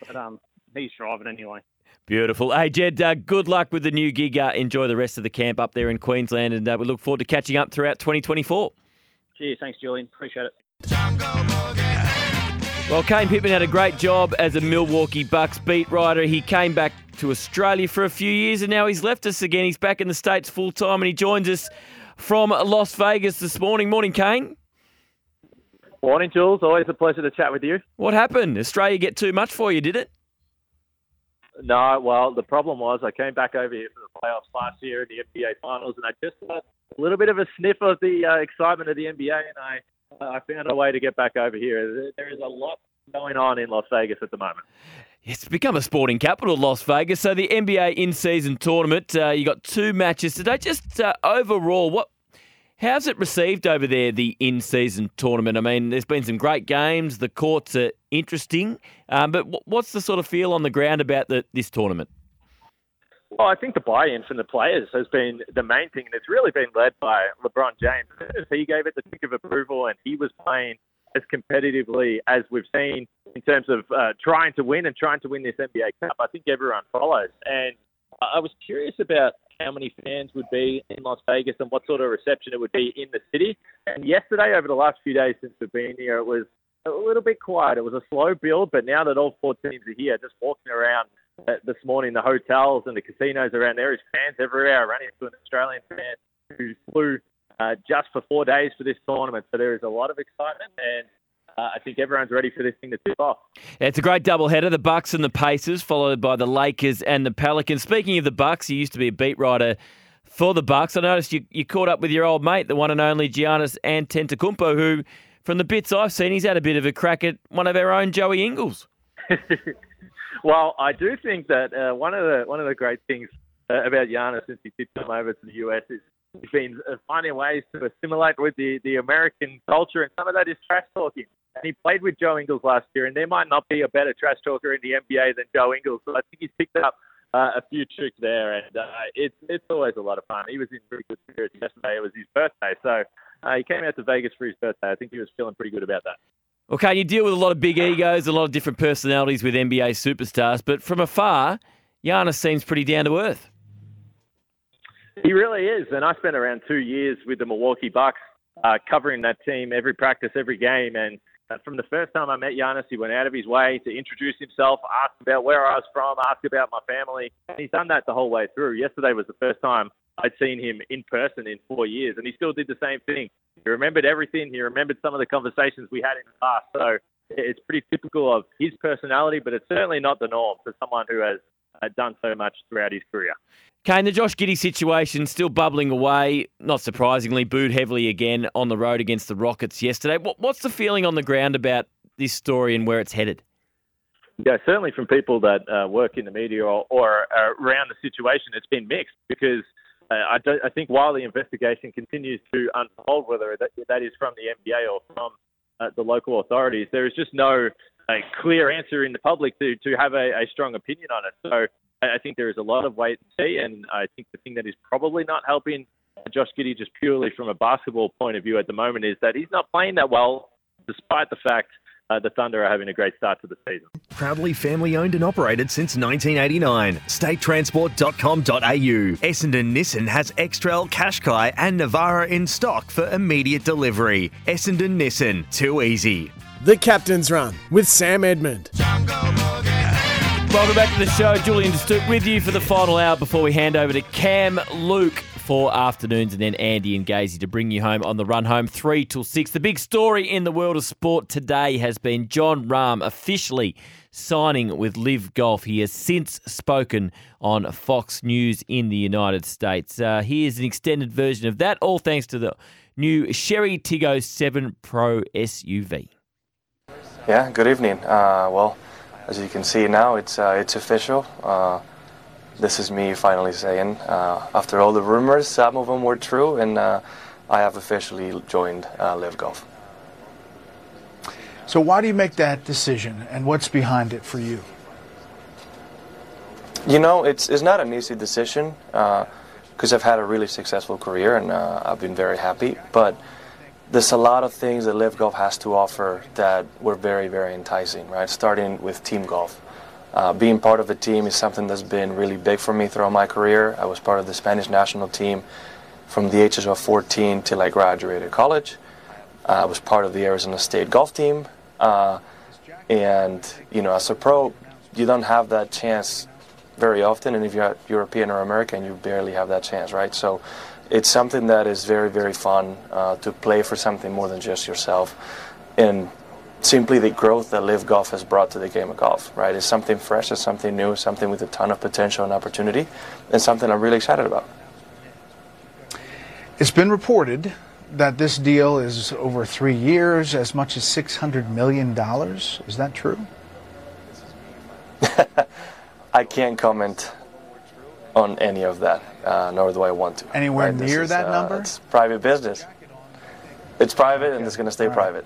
But um, he's driving anyway. beautiful. Hey, Jed, uh, good luck with the new gig. Uh, enjoy the rest of the camp up there in Queensland, and uh, we look forward to catching up throughout 2024. Cheers, thanks, Julian. Appreciate it. Well, Kane Pitman had a great job as a Milwaukee Bucks beat writer. He came back to Australia for a few years and now he's left us again. He's back in the States full time and he joins us from Las Vegas this morning. Morning, Kane. Morning, Jules. Always a pleasure to chat with you. What happened? Australia get too much for you, did it? No, well, the problem was I came back over here for the playoffs last year in the NBA Finals, and I just got a little bit of a sniff of the uh, excitement of the NBA, and I I found a way to get back over here. There is a lot going on in Las Vegas at the moment. It's become a sporting capital, Las Vegas. So the NBA in-season tournament, uh, you got two matches today. Just uh, overall, what, how's it received over there? The in-season tournament. I mean, there's been some great games. The courts are interesting, um, but wh- what's the sort of feel on the ground about the, this tournament? Well, I think the buy-in from the players has been the main thing, and it's really been led by LeBron James. He gave it the tick of approval, and he was playing as competitively as we've seen in terms of uh, trying to win and trying to win this NBA Cup. I think everyone follows, and I was curious about how many fans would be in Las Vegas and what sort of reception it would be in the city. And yesterday, over the last few days since we've been here, it was a little bit quiet. It was a slow build, but now that all four teams are here, just walking around uh, this morning, the hotels and the casinos around there is fans everywhere. I ran into an Australian fan who flew uh, just for four days for this tournament, so there is a lot of excitement, and uh, I think everyone's ready for this thing to tip off. It's a great doubleheader, the Bucks and the Pacers, followed by the Lakers and the Pelicans. Speaking of the Bucks, you used to be a beat writer for the Bucks. I noticed you, you caught up with your old mate, the one and only Giannis Antetokounmpo, who, from the bits I've seen, he's had a bit of a crack at one of our own Joey Ingles. well, I do think that uh, one of the one of the great things uh, about Giannis since he did come over to the US is he's been uh, finding ways to assimilate with the, the American culture, and some of that is trash talking. And he played with Joe Ingles last year, and there might not be a better trash talker in the NBA than Joe Ingles. So I think he's picked up uh, a few tricks there, and uh, it's it's always a lot of fun. He was in pretty good spirits yesterday. It was his birthday, so uh, he came out to Vegas for his birthday. I think he was feeling pretty good about that. Okay, you deal with a lot of big egos, a lot of different personalities with NBA superstars, but from afar, Giannis seems pretty down to earth. He really is, and I spent around two years with the Milwaukee Bucks, uh, covering that team every practice, every game, and from the first time I met Giannis, he went out of his way to introduce himself, ask about where I was from, ask about my family, and he's done that the whole way through. Yesterday was the first time I'd seen him in person in four years, and he still did the same thing. He remembered everything. He remembered some of the conversations we had in the past. So it's pretty typical of his personality, but it's certainly not the norm for someone who has uh, done so much throughout his career. Kane, the Josh Giddey situation still bubbling away. Not surprisingly, booed heavily again on the road against the Rockets yesterday. What's the feeling on the ground about this story and where it's headed? Yeah, certainly from people that uh, work in the media or, or uh, around the situation, it's been mixed because uh, I, I think while the investigation continues to unfold, whether that, that is from the NBA or from uh, the local authorities. There is just no uh, clear answer in the public to, to have a, a strong opinion on it. So I think there is a lot of wait and see, and I think the thing that is probably not helping Josh Giddey just purely from a basketball point of view at the moment is that he's not playing that well, despite the fact uh, the Thunder are having a great start to the season. Proudly family owned and operated since 1989. StateTransport.com.au. Essendon Nissan has X-Trail, Qashqai and Navara in stock for immediate delivery. Essendon Nissan. Too easy. The Captain's Run with Sam Edmund. Welcome back to the show. Julian Stoop with you for the final hour before we hand over to Cam Luke for afternoons and then Andy and Gazy to bring you home on the run home 3 till 6. The big story in the world of sport today has been Jon Rahm officially signing with LIV Golf. He has since spoken on Fox News in the United States. Uh, here's an extended version of that, all thanks to the new Chery Tiggo 7 Pro SUV. Yeah, good evening. Uh, well, as you can see now, it's uh, it's official. Uh, this is me finally saying, uh, after all the rumors, some of them were true, and uh, I have officially joined uh, LIV Golf. So, why do you make that decision, and what's behind it for you? You know, it's it's not an easy decision because I've had a really successful career and I've been very happy, but there's a lot of things that LIV Golf has to offer that were very, very enticing, right? Starting with team golf. Uh, being part of a team is something that's been really big for me throughout my career. I was part of the Spanish national team from the ages of 14 till I graduated college. Uh, I was part of the Arizona State golf team. Uh, and, you know, as a pro, you don't have that chance very often. And if you're European or American, you barely have that chance, right? So it's something that is very, very fun uh, to play for something more than just yourself. And simply the growth that LIV Golf has brought to the game of golf, right? It's something fresh, it's something new, something with a ton of potential and opportunity, and something I'm really excited about. It's been reported that this deal is over three years, as much as $600 million. Is that true? I can't comment on any of that, uh, nor do I want to. Anywhere right? near is, that uh, number? It's private business. It's private, and it's going to stay right. private.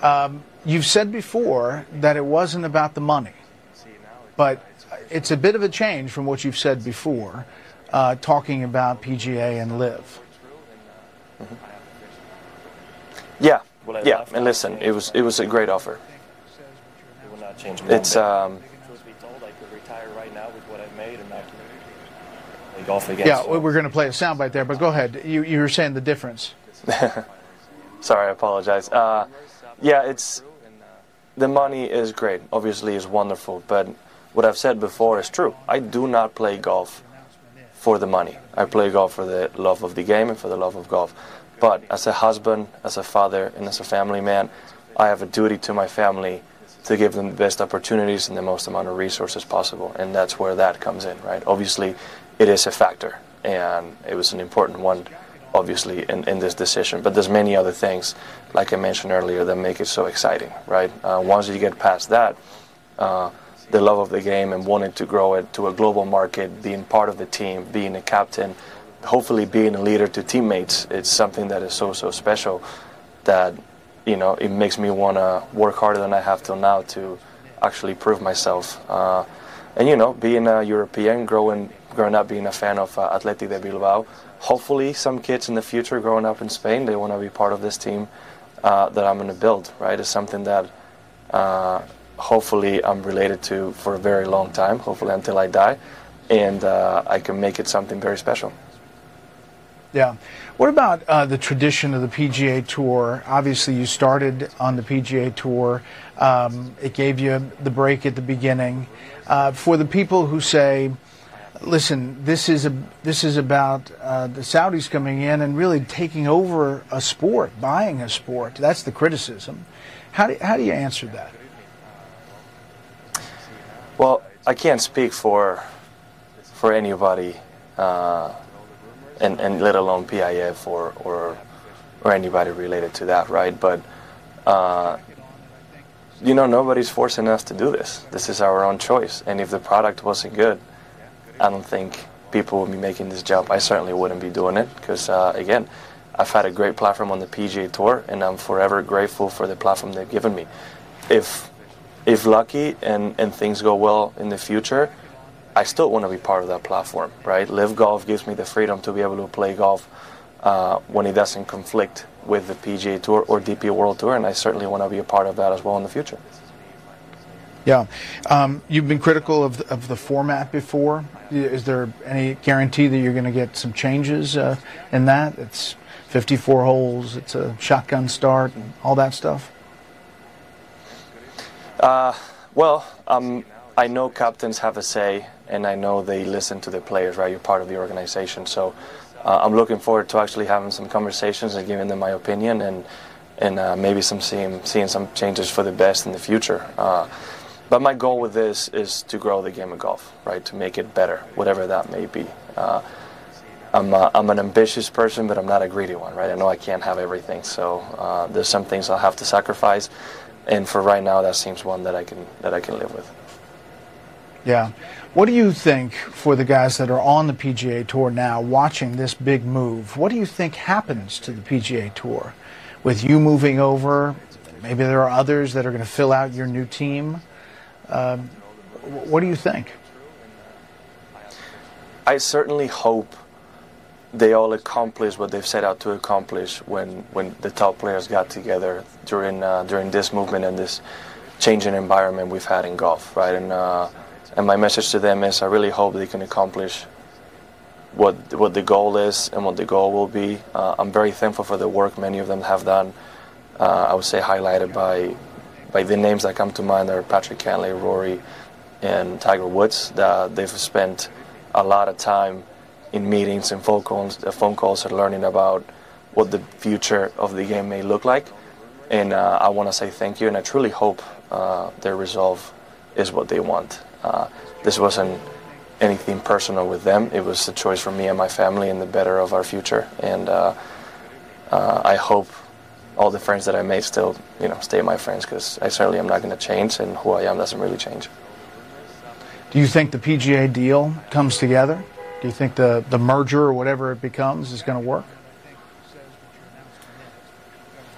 Um, you've said before that it wasn't about the money, but it's a bit of a change from what you've said before, uh, talking about PGA and LIV. Mm-hmm. Yeah, yeah, and listen, it was it was a great offer. It's um, golf against. Yeah, we're going to play a soundbite there, but go ahead. You you were saying the difference. Sorry, I apologize. Uh, yeah, it's the money is great. Obviously, is wonderful, but what I've said before is true. I do not play golf for the money. I play golf for the love of the game and for the love of golf. But as a husband, as a father, and as a family man, I have a duty to my family to give them the best opportunities and the most amount of resources possible. And that's where that comes in, right? Obviously, it is a factor, and it was an important one, obviously, in, in this decision. But there's many other things, like I mentioned earlier, that make it so exciting, right? Uh, once you get past that, uh, the love of the game and wanting to grow it to a global market, being part of the team, being a captain, hopefully being a leader to teammates, it's something that is so, so special that, you know, it makes me want to work harder than I have till now to actually prove myself. Uh, and, you know, being a European, growing growing up being a fan of uh, Athletic de Bilbao. Hopefully, some kids in the future growing up in Spain, they want to be part of this team uh, that I'm going to build, right? It's something that uh, hopefully I'm related to for a very long time, hopefully until I die, and uh, I can make it something very special. Yeah. What about uh, the tradition of the PGA Tour? Obviously, you started on the PGA Tour. Um, it gave you the break at the beginning. Uh, for the people who say, listen, this is a this is about uh, the Saudis coming in and really taking over a sport, buying a sport. That's the criticism. How do how do you answer that? Well, I can't speak for for anybody, uh, and and let alone PIF or or or anybody related to that, right? But uh, you know, nobody's forcing us to do this. This is our own choice, and if the product wasn't good I don't think people would be making this jump. I certainly wouldn't be doing it because, uh, again, I've had a great platform on the PGA Tour, and I'm forever grateful for the platform they've given me. If if lucky and, and things go well in the future, I still want to be part of that platform, right? LIV Golf gives me the freedom to be able to play golf uh, when it doesn't conflict with the PGA Tour or DP World Tour, and I certainly want to be a part of that as well in the future. Yeah. Um, you've been critical of the, of the format before. Is there any guarantee that you're going to get some changes uh, in that? It's 54 holes, it's a shotgun start, and all that stuff? Uh, well, um, I know captains have a say, and I know they listen to the players, right? You're part of the organization. So uh, I'm looking forward to actually having some conversations and giving them my opinion and, and uh, maybe some seeing, seeing some changes for the best in the future. Uh, but my goal with this is to grow the game of golf, right? To make it better, whatever that may be. Uh, I'm, uh, I'm an ambitious person, but I'm not a greedy one, right? I know I can't have everything, so uh, there's some things I'll have to sacrifice, and for right now, that seems one that I can that I can live with. Yeah. What do you think for the guys that are on the PGA Tour now, watching this big move? What do you think happens to the PGA Tour with you moving over? Maybe there are others that are going to fill out your new team. Um, what do you think? I certainly hope they all accomplish what they've set out to accomplish when, when the top players got together during uh, during this movement and this changing environment we've had in golf, right? And uh, and my message to them is I really hope they can accomplish what what the goal is and what the goal will be. Uh, I'm very thankful for the work many of them have done. Uh, I would say highlighted by by the names that come to mind are Patrick Cantlay, Rory, and Tiger Woods. That they've spent a lot of time in meetings and phone calls, uh, phone calls and learning about what the future of the game may look like. And uh, I want to say thank you, and I truly hope uh, their resolve is what they want. Uh, this wasn't anything personal with them. It was a choice for me and my family and the better of our future. And uh, uh, I hope all the friends that I made still, you know, stay my friends because I certainly am not going to change, and who I am doesn't really change. Do you think the PGA deal comes together? Do you think the, the merger or whatever it becomes is going to work?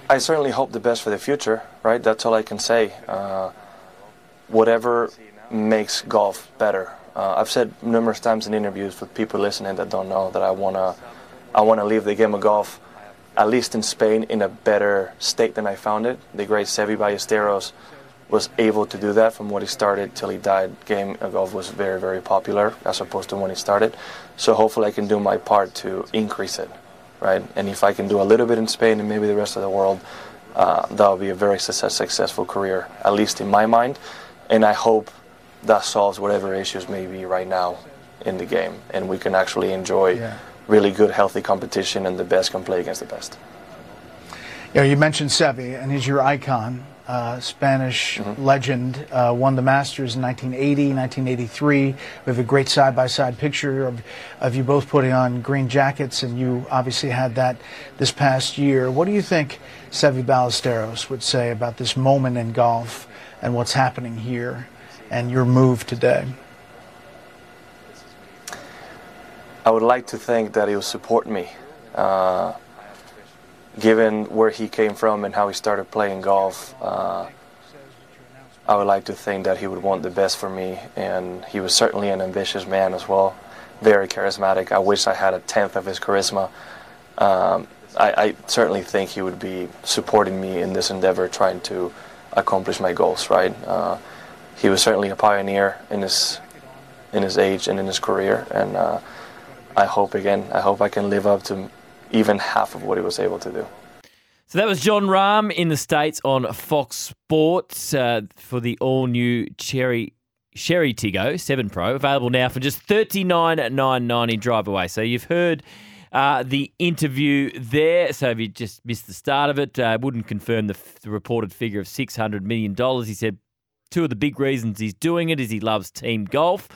I certainly hope the best for the future, right? That's all I can say. Uh, whatever makes golf better. Uh, I've said numerous times in interviews with people listening that don't know that I wanna, I wanna leave the game of golf, at least in Spain, in a better state than I found it. The great Seve Ballesteros was able to do that from what he started till he died. Game of golf was very, very popular as opposed to when he started. So hopefully I can do my part to increase it, right? And if I can do a little bit in Spain and maybe the rest of the world, uh, that will be a very success, successful career, at least in my mind. And I hope that solves whatever issues may be right now in the game, and we can actually enjoy yeah. Really good, healthy competition, and the best can play against the best. Yeah, you mentioned Seve, and he's your icon. Uh, Spanish mm-hmm. legend, uh, won the Masters in 1980, 1983. We have a great side by side picture of, of you both putting on green jackets, and you obviously had that this past year. What do you think Seve Ballesteros would say about this moment in golf and what's happening here and your move today? I would like to think that he will support me. Uh, given where he came from and how he started playing golf, uh, I would like to think that he would want the best for me. And he was certainly an ambitious man as well, very charismatic. I wish I had a tenth of his charisma. Um, I, I, certainly think he would be supporting me in this endeavor, trying to accomplish my goals. Right? Uh, he was certainly a pioneer in his in his age and in his career, and uh, I hope again, I hope I can live up to even half of what he was able to do. So that was Jon Rahm in the States on Fox Sports uh, for the all new Cherry Chery Tiggo 7 Pro, available now for just thirty nine nine ninety drive away. So you've heard uh, the interview there. So if you just missed the start of it, uh, wouldn't confirm the, f- the reported figure of $600 million. He said two of the big reasons he's doing it is he loves team golf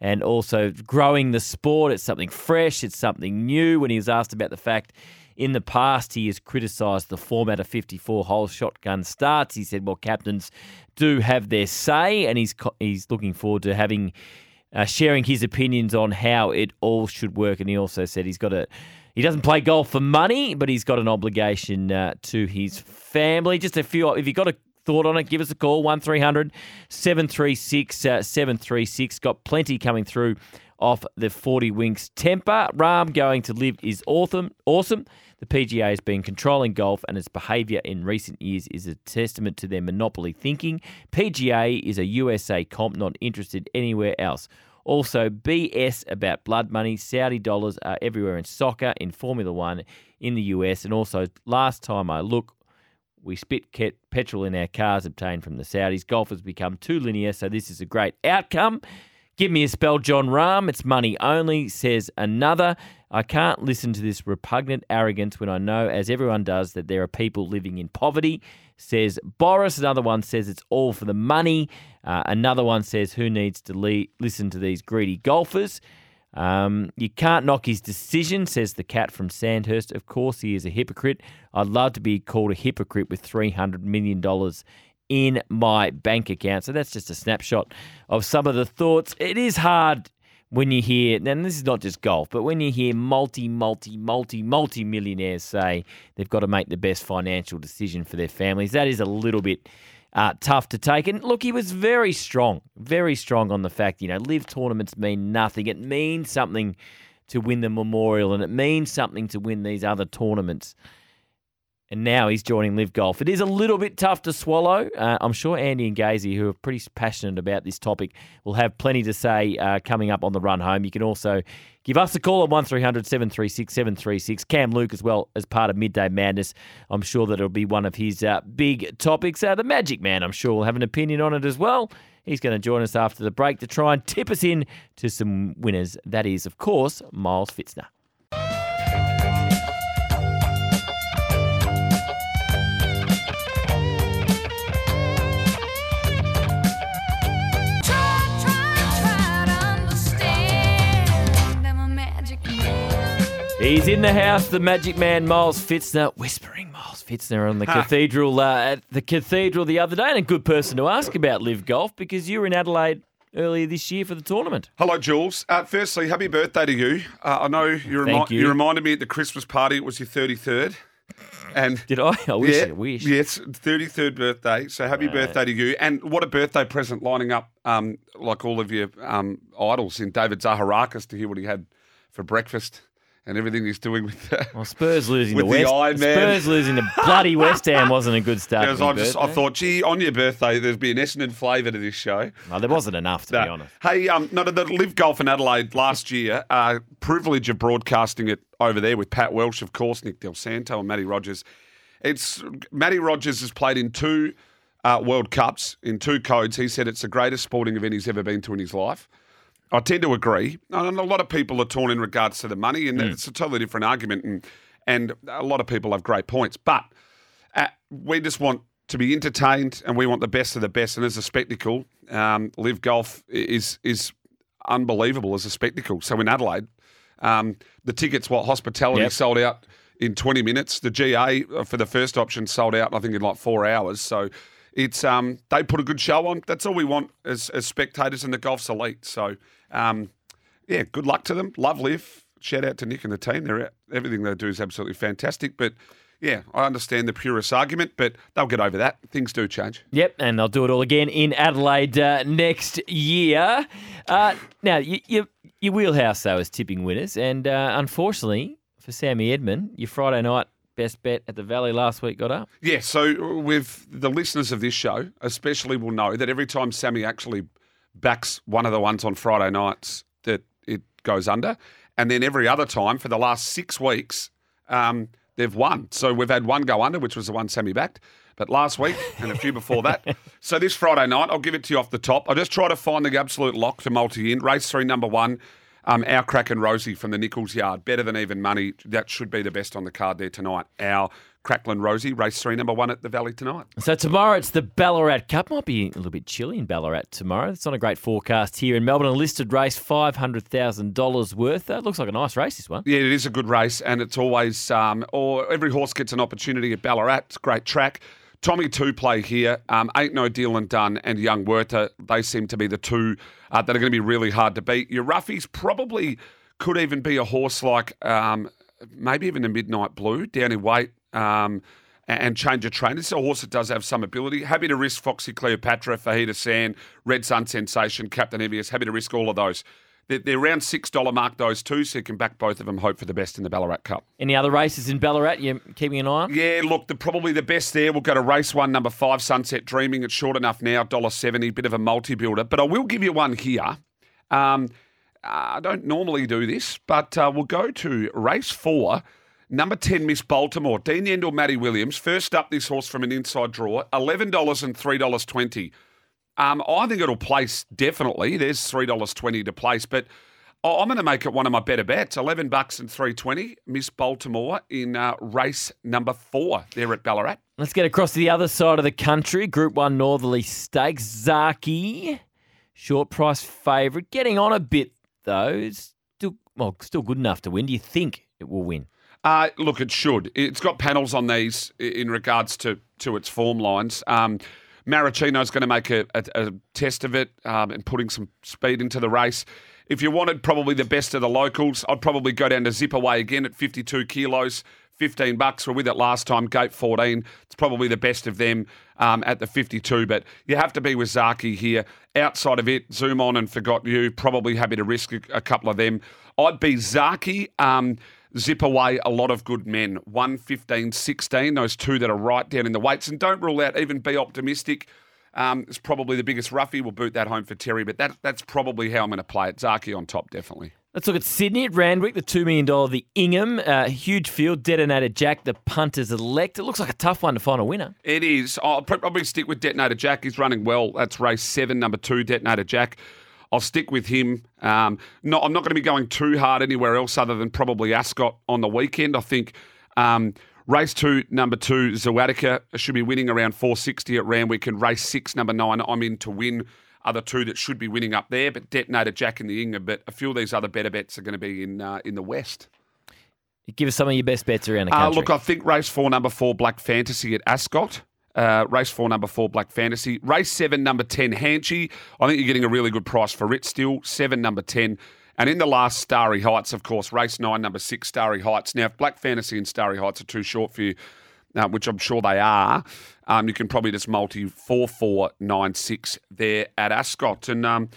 and also growing the sport. It's something fresh, it's something new. When he was asked about the fact in the past he has criticised the format of 54 hole shotgun starts, he said, well, captains do have their say, and he's, he's looking forward to having. Uh, sharing his opinions on how it all should work, and he also said he's got a He doesn't play golf for money, but he's got an obligation uh, to his family. Just a few, if you've got a thought on it, give us a call 1300 736 uh, 736. Got plenty coming through off the 40 Winks temper. Rahm going to LIV is awesome. Awesome. The PGA has been controlling golf, and its behaviour in recent years is a testament to their monopoly thinking. PGA is a USA comp, not interested anywhere else. Also, BS about blood money. Saudi dollars are everywhere in soccer, in Formula One, in the US, and also last time I look, we spit petrol in our cars obtained from the Saudis. Golf has become too linear, so this is a great outcome. Give me a spell, Jon Rahm. It's money only, says another. I can't listen to this repugnant arrogance when I know, as everyone does, that there are people living in poverty, says Boris. Another one says it's all for the money. Uh, another one says, who needs to le- listen to these greedy golfers? Um, you can't knock his decision, says the cat from Sandhurst. Of course, he is a hypocrite. I'd love to be called a hypocrite with $300 million in my bank account. So that's just a snapshot of some of the thoughts. It is hard when you hear, and this is not just golf, but when you hear multi, multi, multi, multi millionaires say they've got to make the best financial decision for their families, that is a little bit uh, tough to take. And look, he was very strong, very strong on the fact, you know, LIV tournaments mean nothing. It means something to win the Memorial and it means something to win these other tournaments and now he's joining LIV Golf. It is a little bit tough to swallow. Uh, I'm sure Andy and Gazy, who are pretty passionate about this topic, will have plenty to say uh, coming up on the run home. You can also give us a call at 1300 736 736. Cam Luke, as well as part of Midday Madness. I'm sure that it'll be one of his uh, big topics. Uh, the Magic Man, I'm sure, will have an opinion on it as well. He's going to join us after the break to try and tip us in to some winners. That is, of course, Miles Fitzner. He's in the house, the Magic Man, Miles Fitzner, whispering Miles Fitzner on the cathedral uh, at the cathedral the other day, and a good person to ask about LIV golf because you were in Adelaide earlier this year for the tournament. Hello, Jules. Uh, firstly, happy birthday to you. Uh, I know you, remi- you. you reminded me at the Christmas party it was your thirty third. And did I? I wish. Yeah, I wish. Yes, thirty third birthday. So happy birthday to you! And what a birthday present lining up, um, like all of your um, idols in David Zaharakis to hear what he had for breakfast and everything he's doing with the, well, Spurs losing with the the Iron Man. Spurs losing the bloody West Ham wasn't a good start. Because I just I thought, gee, on your birthday there'd be an Essendon flavour to this show. No, there wasn't enough to be honest. Hey, um, no, the LIV Golf in Adelaide last year, uh, privilege of broadcasting it over there with Pat Welsh, of course, Nick Del Santo, and Matty Rogers. It's Matty Rogers has played in two uh, World Cups in two codes. He said it's the greatest sporting event he's ever been to in his life. I tend to agree. And a lot of people are torn in regards to the money, and it's a totally different argument. And and a lot of people have great points, but uh, we just want to be entertained, and we want the best of the best. And as a spectacle, um, LIV golf is is unbelievable as a spectacle. So in Adelaide, um, the tickets, what hospitality Yep. sold out in 20 minutes. The GA uh, for the first option sold out, I think, in like four hours. So it's um, they put a good show on. That's all we want as, as spectators, and the golf's elite. So um, yeah, good luck to them. Love LIV. Shout out to Nick and the team. They're everything they do is absolutely fantastic. But yeah, I understand the purist argument, but they'll get over that. Things do change. Yep, and they'll do it all again in Adelaide uh, next year. Uh, now, you, you, your wheelhouse, though, is tipping winners. And uh, unfortunately for Sammy Edmund, your Friday night best bet at the Valley last week got up. Yeah, so with the listeners of this show, especially will know that every time Sammy actually backs one of the ones on Friday nights, that it goes under. And then every other time for the last six weeks, um, they've won. So we've had one go under, which was the one Sammy backed. But last week and a few before that. So this Friday night, I'll give it to you off the top. I'll just try to find the absolute lock to multi in. Race three, number one. Um, our Crack and Rosie from the Nichols Yard. Better than even money. That should be the best on the card there tonight. Our Crackland Rosie, race three, number one at the Valley tonight. So tomorrow it's the Ballarat Cup. Might be a little bit chilly in Ballarat tomorrow. It's not a great forecast here in Melbourne. A listed race, $500,000 worth. That looks like a nice race, this one. Yeah, it is a good race, and it's always, um, or every horse gets an opportunity at Ballarat. It's a great track. Tommy Two play here. Um, Ain't No Deal and Done and Young Werther. They seem to be the two uh, that are going to be really hard to beat. Your roughies probably could even be a horse like um, maybe even a midnight blue, down in weight. Um, and- change of trainer. This is a horse that does have some ability. Happy to risk Foxy Cleopatra, Fajita Sand, Red Sun Sensation, Captain Evius. Happy to risk all of those. They're, they're around $6 mark, those two, so you can back both of them, hope for the best in the Ballarat Cup. Any other races in Ballarat you're keeping an eye on? Yeah, look, the, probably the best there. We'll go to race one, number five, Sunset Dreaming. It's short enough now, $1.70, bit of a multi builder. But I will give you one here. Um, I don't normally do this, but uh, we'll go to race four, number 10, Miss Baltimore. Dean Yendall, Matty Williams. First up, this horse from an inside draw, $11 and $3.20. Um, I think it'll place definitely. There's $3.20 to place, but I- I'm going to make it one of my better bets. 11 bucks and 320. Miss Baltimore in uh, race number four there at Ballarat. Let's get across to the other side of the country. Group 1 Northerly Stakes. Zaaki, short price favourite. Getting on a bit, though. Still, well, still good enough to win. Do you think it will win? Uh, look, it should. It's got panels on these in regards to, to its form lines. Um, Maricino's going to make a, a, a test of it um, and putting some speed into the race. If you wanted probably the best of the locals, I'd probably go down to Zip Away again at 52 kilos, 15 bucks. We're with it last time, gate 14. It's probably the best of them um, at the 52, but you have to be with Zaaki here. Outside of it, Zoom On and Forgot You, probably happy to risk a, a couple of them. I'd be Zaaki. Um, zip away a lot of good men. 1, 15, 16, those two that are right down in the weights. And don't rule out even be optimistic. Um, it's probably the biggest roughie. We'll boot that home for Terry, but that, that's probably how I'm going to play it. Zaaki on top, definitely. Let's look at Sydney at Randwick, the $2 million, the Ingham. Uh, huge field, Detonator Jack, the punter's elect. It looks like a tough one to find a winner. It is. I'll probably stick with Detonator Jack. He's running well. That's race seven, number two, Detonator Jack. I'll stick with him. Um, no, I'm not going to be going too hard anywhere else other than probably Ascot on the weekend. I think um, race two, number two, Zawatica should be winning around 460 at Randwick, and race six, number nine, I'm in to win. Other two that should be winning up there, but Detonator Jack in the Inga. But a few of these other better bets are going to be in uh, in the West. Give us some of your best bets around the Uh, country. look, I think race four, number four, Black Fantasy at Ascot. Uh, race four, number four, Black Fantasy. Race seven, number 10, Hanchy. I think you're getting a really good price for it still. Seven, number 10. And in the last, Starry Heights, of course, race nine, number six, Starry Heights. Now, if Black Fantasy and Starry Heights are too short for you, uh, which I'm sure they are, um, you can probably just multi 4496 there at Ascot. And um,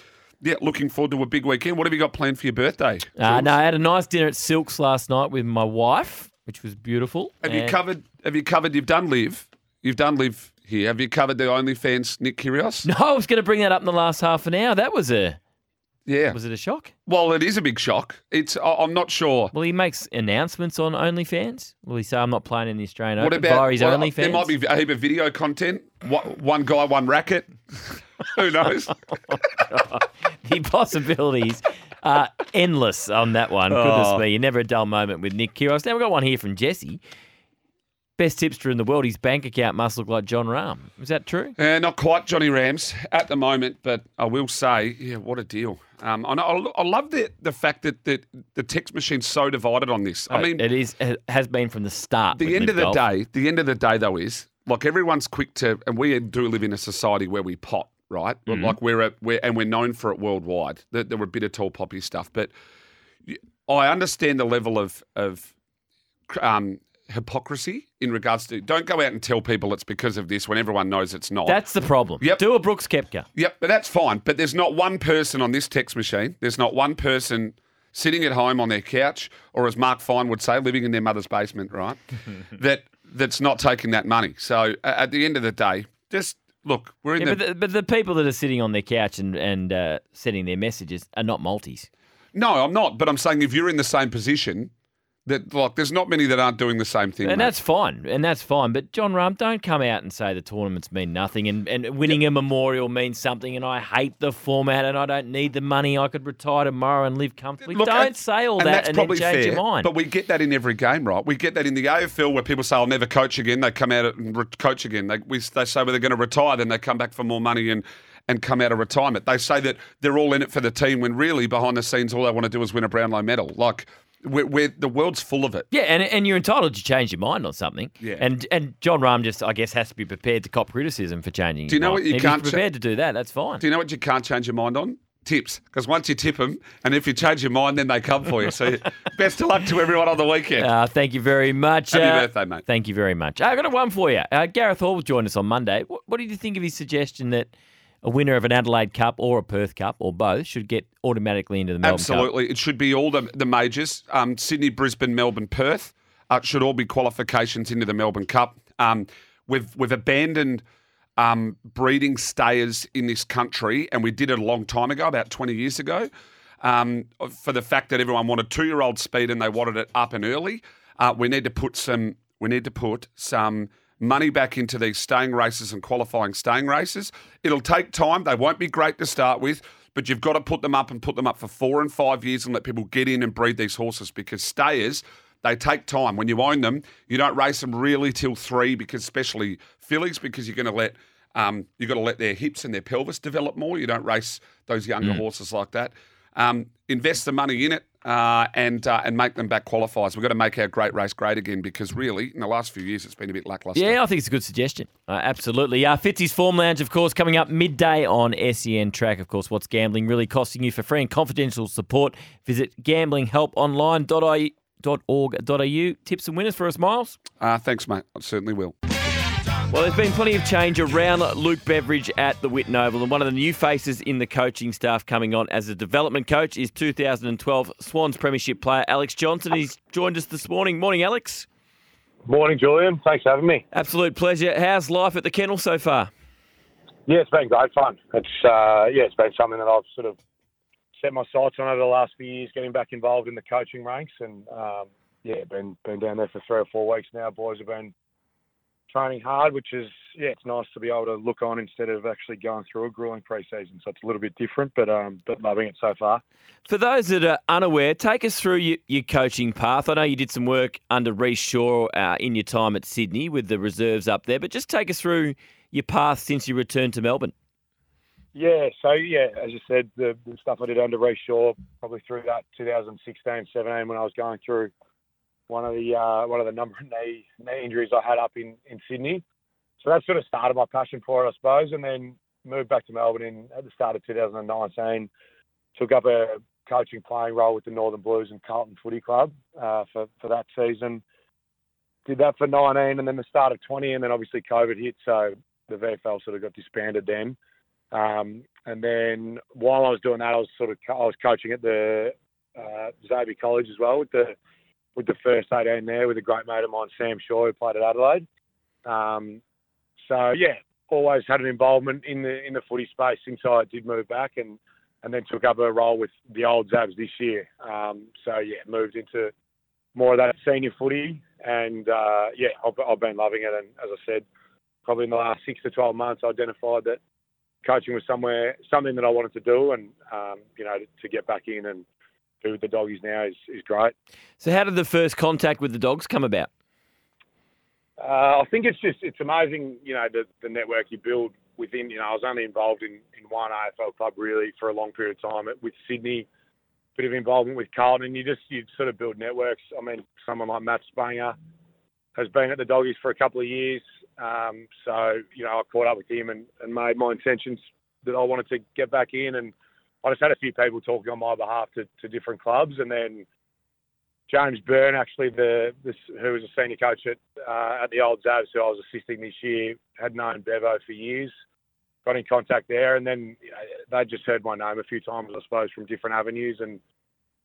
yeah, looking forward to a big weekend. What have you got planned for your birthday? Uh, no, I had a nice dinner at Silks last night with my wife, which was beautiful. Have you covered? Have you covered? You've done live. You've done live here. Have you covered the OnlyFans Nick Kyrgios? No, I was going to bring that up in the last half an hour. That was a Yeah. was it a shock? Well, it is a big shock. It's. I- I'm not sure. Well, he makes announcements on OnlyFans. Will he say I'm not playing in the Australian What Open about via his well, OnlyFans? There might be a heap of video content. One one guy, one racket. Who knows? Oh, the possibilities are endless on that one. Goodness Oh. me, you're never a dull moment with Nick Kyrgios. Now we've got one here from Jesse. Best tipster in the world. His bank account must look like Jon Rahm. Is that true? Uh, not quite Johnny Rams at the moment, but I will say, yeah, what a deal. Um, I, know, I, I love the the fact that the, the text machine's so divided on this. I Uh, mean, it is it has been from the start. the end of the Golf. day, the end of the day though is like everyone's quick to, and we do live in a society where we pot, right? Mm-hmm. Like we're a, we're and we're known for it worldwide. There, there were a bit of tall poppy stuff, but I understand the level of of um, hypocrisy in regards to. Don't go out and tell people it's because of this when everyone knows it's not. That's the problem. Yep. Do a Brooks Koepka. Yep, but that's fine. But there's not one person on this text machine. There's not one person sitting at home on their couch, or as Mark Fine would say, living in their mother's basement, right? that that's not taking that money. So a- at the end of the day, just look, we're in Yeah, the, but, the, but the people that are sitting on their couch and and uh, sending their messages are not multis. no, I'm not. But I'm saying if you're in the same position, that like there's not many that aren't doing the same thing. And mate. that's fine, and that's fine. But Jon Rahm, don't come out and say the tournaments mean nothing, and, and winning a memorial means something. And I hate the format, and I don't need the money. I could retire tomorrow and live comfortably. Look, don't and- say all and that that's and then probably change fair, your mind. But we get that in every game, right? We get that in the AFL where people say, "I'll never coach again." They come out and re- coach again. They we, they say well, they're going to retire, then they come back for more money and and come out of retirement. They say that they're all in it for the team when really behind the scenes all they want to do is win a Brownlow medal. Like we're, we're the world's full of it. yeah, and and you're entitled to change your mind on something. Yeah. And and Jon Rahm just, I guess, has to be prepared to cop criticism for changing. Do you know mind. what you if can't cha- prepared to do that, that's fine. Do you know what you can't change your mind on? tips because once you tip them, and if you change your mind, then they come for you. So best of luck to everyone on the weekend. Uh, thank you very much. Happy Uh, birthday, mate. Thank you very much. I got a one for you. Uh, Gareth Hall will join us on Monday. What, what did you think of his suggestion that a winner of an Adelaide Cup or a Perth Cup or both should get automatically into the Melbourne Cup? Absolutely. It should be all the, the majors um, Sydney, Brisbane, Melbourne, Perth. Uh, should all be qualifications into the Melbourne Cup. Um, we've, we've abandoned um, breeding stayers in this country, and we did it a long time ago, about 20 years ago, um, for the fact that everyone wanted two year old speed and they wanted it up and early. Uh, we need to put some. We need to put some money back into these staying races and qualifying staying races. It'll take time. They won't be great to start with, but you've got to put them up and put them up for four and five years and let people get in and breed these horses because stayers, they take time. When you own them, you don't race them really till three because especially fillies, because you're going to let um, you've got to let their hips and their pelvis develop more. You don't race those younger Mm. horses like that. Um, invest the money in it uh, and uh, and make them back qualifiers. We've got to make our great race great again because really, in the last few years, it's been a bit lacklustre. Yeah, I think it's a good suggestion. Uh, absolutely. Uh, Fitzy's Form Lounge, of course, coming up midday on SEN Track. Of course, what's gambling really costing you? For free and confidential support, visit gamblinghelponline.org.au. Tips and winners for us, Miles? Uh, thanks, mate. I certainly will. Well, there's been plenty of change around Luke Beveridge at the Whitten Oval, and one of the new faces in the coaching staff coming on as a development coach is 2012 Swans Premiership player Alex Johnson. He's joined us this morning. Morning, Alex. Morning, Julian. Thanks for having me. Absolute pleasure. How's life at the kennel so far? Yeah, it's been great fun. It's uh, yeah, it's been something that I've sort of set my sights on over the last few years, getting back involved in the coaching ranks, and um, yeah, been been down there for three or four weeks now. Boys have been training hard, which is yeah, it's nice to be able to look on instead of actually going through a grueling pre-season. So it's a little bit different, but um, but loving it so far. For those that are unaware, take us through your, your coaching path. I know you did some work under Rhyce Shaw uh, in your time at Sydney with the reserves up there, but just take us through your path since you returned to Melbourne. Yeah, so yeah, as you said, the, the stuff I did under Rhyce Shaw, probably through that 2016, 17, when I was going through one of the uh, one of the number of knee knee injuries I had up in, in Sydney. So that sort of started my passion for it, I suppose, and then moved back to Melbourne in, at the start of 2019. Took up a coaching playing role with the Northern Blues and Carlton Footy Club uh, for for that season. Did that for 19, and then the start of 20, and then obviously COVID hit, so the VFL sort of got disbanded then. Um, and then while I was doing that, I was sort of co- I was coaching at the uh, Xavier College as well with the with the first 18 there with a great mate of mine, Sam Shaw, who played at Adelaide. Um, so yeah, always had an involvement in the in the footy space since I did move back, and and then took up a role with the old Zabs this year. Um, so yeah, moved into more of that senior footy, and uh, yeah, I've, I've been loving it. And as I said, probably in the last six to 12 months, I identified that coaching was somewhere something that I wanted to do, and um, you know to, to get back in and with the doggies now is is great. So, how did the first contact with the dogs come about? Uh, I think it's just it's amazing, you know, the, the network you build within. You know, I was only involved in, in one AFL club really for a long period of time with Sydney, bit of involvement with Carlton. You just you sort of build networks. I mean, someone like Matt Spangher has been at the doggies for a couple of years, um, so you know I caught up with him and, and made my intentions that I wanted to get back in, and I just had a few people talking on my behalf to, to different clubs, and then James Byrne, actually, the this, who was a senior coach at uh, at the old Zabs, who I was assisting this year, had known Bevo for years. Got in contact there, and then know, they just heard my name a few times, I suppose, from different avenues, and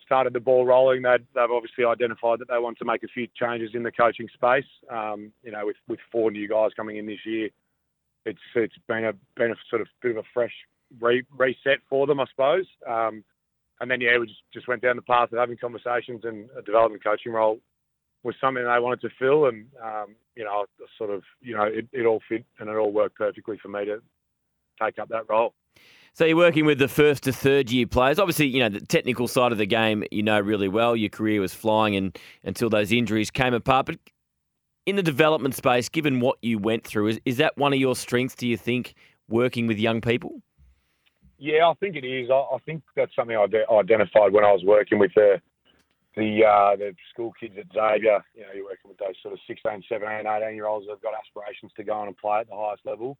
started the ball rolling. They'd, they've obviously identified that they want to make a few changes in the coaching space. Um, you know, with with four new guys coming in this year, it's it's been a been a sort of bit of a fresh re- reset for them, I suppose. Um, and then yeah, we just, just went down the path of having conversations, and a development coaching role was something they wanted to fill, and um, you know, sort of, you know, it, it all fit and it all worked perfectly for me to take up that role. So you're working with the first to third year players. Obviously, you know the technical side of the game you know really well. Your career was flying, and until those injuries came apart. But in the development space, given what you went through, is, is that one of your strengths? Do you think working with young people? Yeah, I think it is. I, I think that's something I de- identified when I was working with the the uh, the school kids at Xavier. You know, you're working with those sort of 16, 17, 18 year olds that've got aspirations to go on and play at the highest level.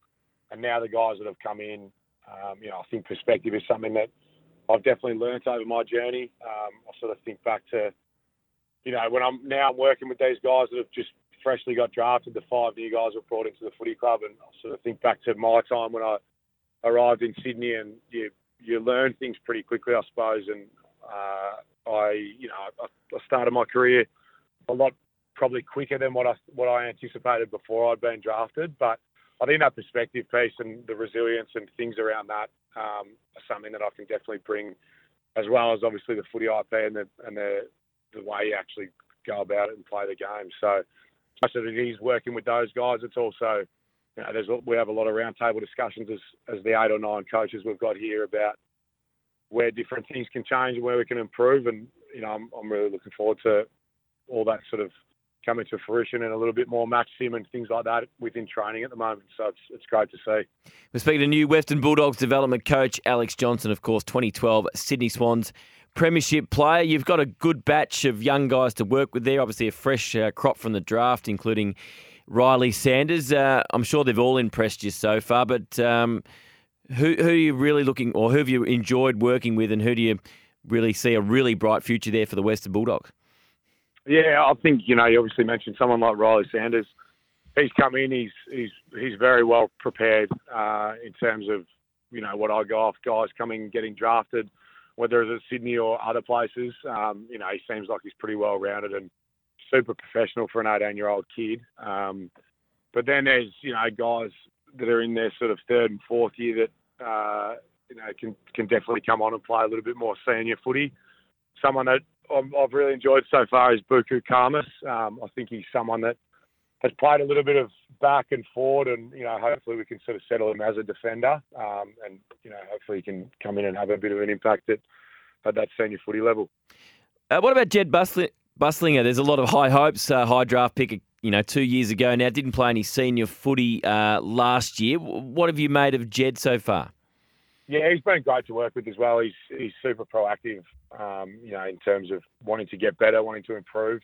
And now the guys that have come in, um, you know, I think perspective is something that I've definitely learnt over my journey. Um, I sort of think back to, you know, when I'm now I'm working with these guys that have just freshly got drafted, the five new guys were brought into the footy club, and I sort of think back to my time when I arrived in Sydney, and you you learn things pretty quickly, I suppose. And uh, I, you know, I, I started my career a lot probably quicker than what I what I anticipated before I'd been drafted, but I think that perspective piece and the resilience and things around that um, are something that I can definitely bring, as well as obviously the footy IP and the and the the way you actually go about it and play the game. So, as it is working with those guys, it's also you know, there's we have a lot of roundtable discussions as as the eight or nine coaches we've got here about where different things can change and where we can improve. And you know, I'm I'm really looking forward to all that sort of coming to fruition and a little bit more match sim and things like that within training at the moment. So it's, it's great to see. We're speaking to new Western Bulldogs development coach Alex Johnson, of course, 2012 Sydney Swans premiership player. You've got a good batch of young guys to work with there. Obviously, a fresh uh, crop from the draft, including Riley Sanders. Uh, I'm sure they've all impressed you so far, but um, who, who are you really looking, or who have you enjoyed working with, and who do you really see a really bright future there for the Western Bulldogs? Yeah, I think you know you obviously mentioned someone like Riley Sanders. He's come in. He's he's he's very well prepared uh, in terms of you know what I go off guys coming getting drafted, whether it's at Sydney or other places. Um, you know he seems like he's pretty well rounded and super professional for an 18 year old kid. Um, but then there's you know guys that are in their sort of third and fourth year that uh, you know can can definitely come on and play a little bit more senior footy. Someone that I've really enjoyed so far is Buku Khamis. Um, I think he's someone that has played a little bit of back and forward, and you know, hopefully we can sort of settle him as a defender, um, and you know, hopefully he can come in and have a bit of an impact at, at that senior footy level. Uh, what about Jed Busslinger? There's a lot of high hopes, uh, high draft pick, you know, two years ago now. Didn't play any senior footy uh, last year. What have you made of Jed so far? Yeah, he's been great to work with as well. He's he's super proactive, um, you know, in terms of wanting to get better, wanting to improve.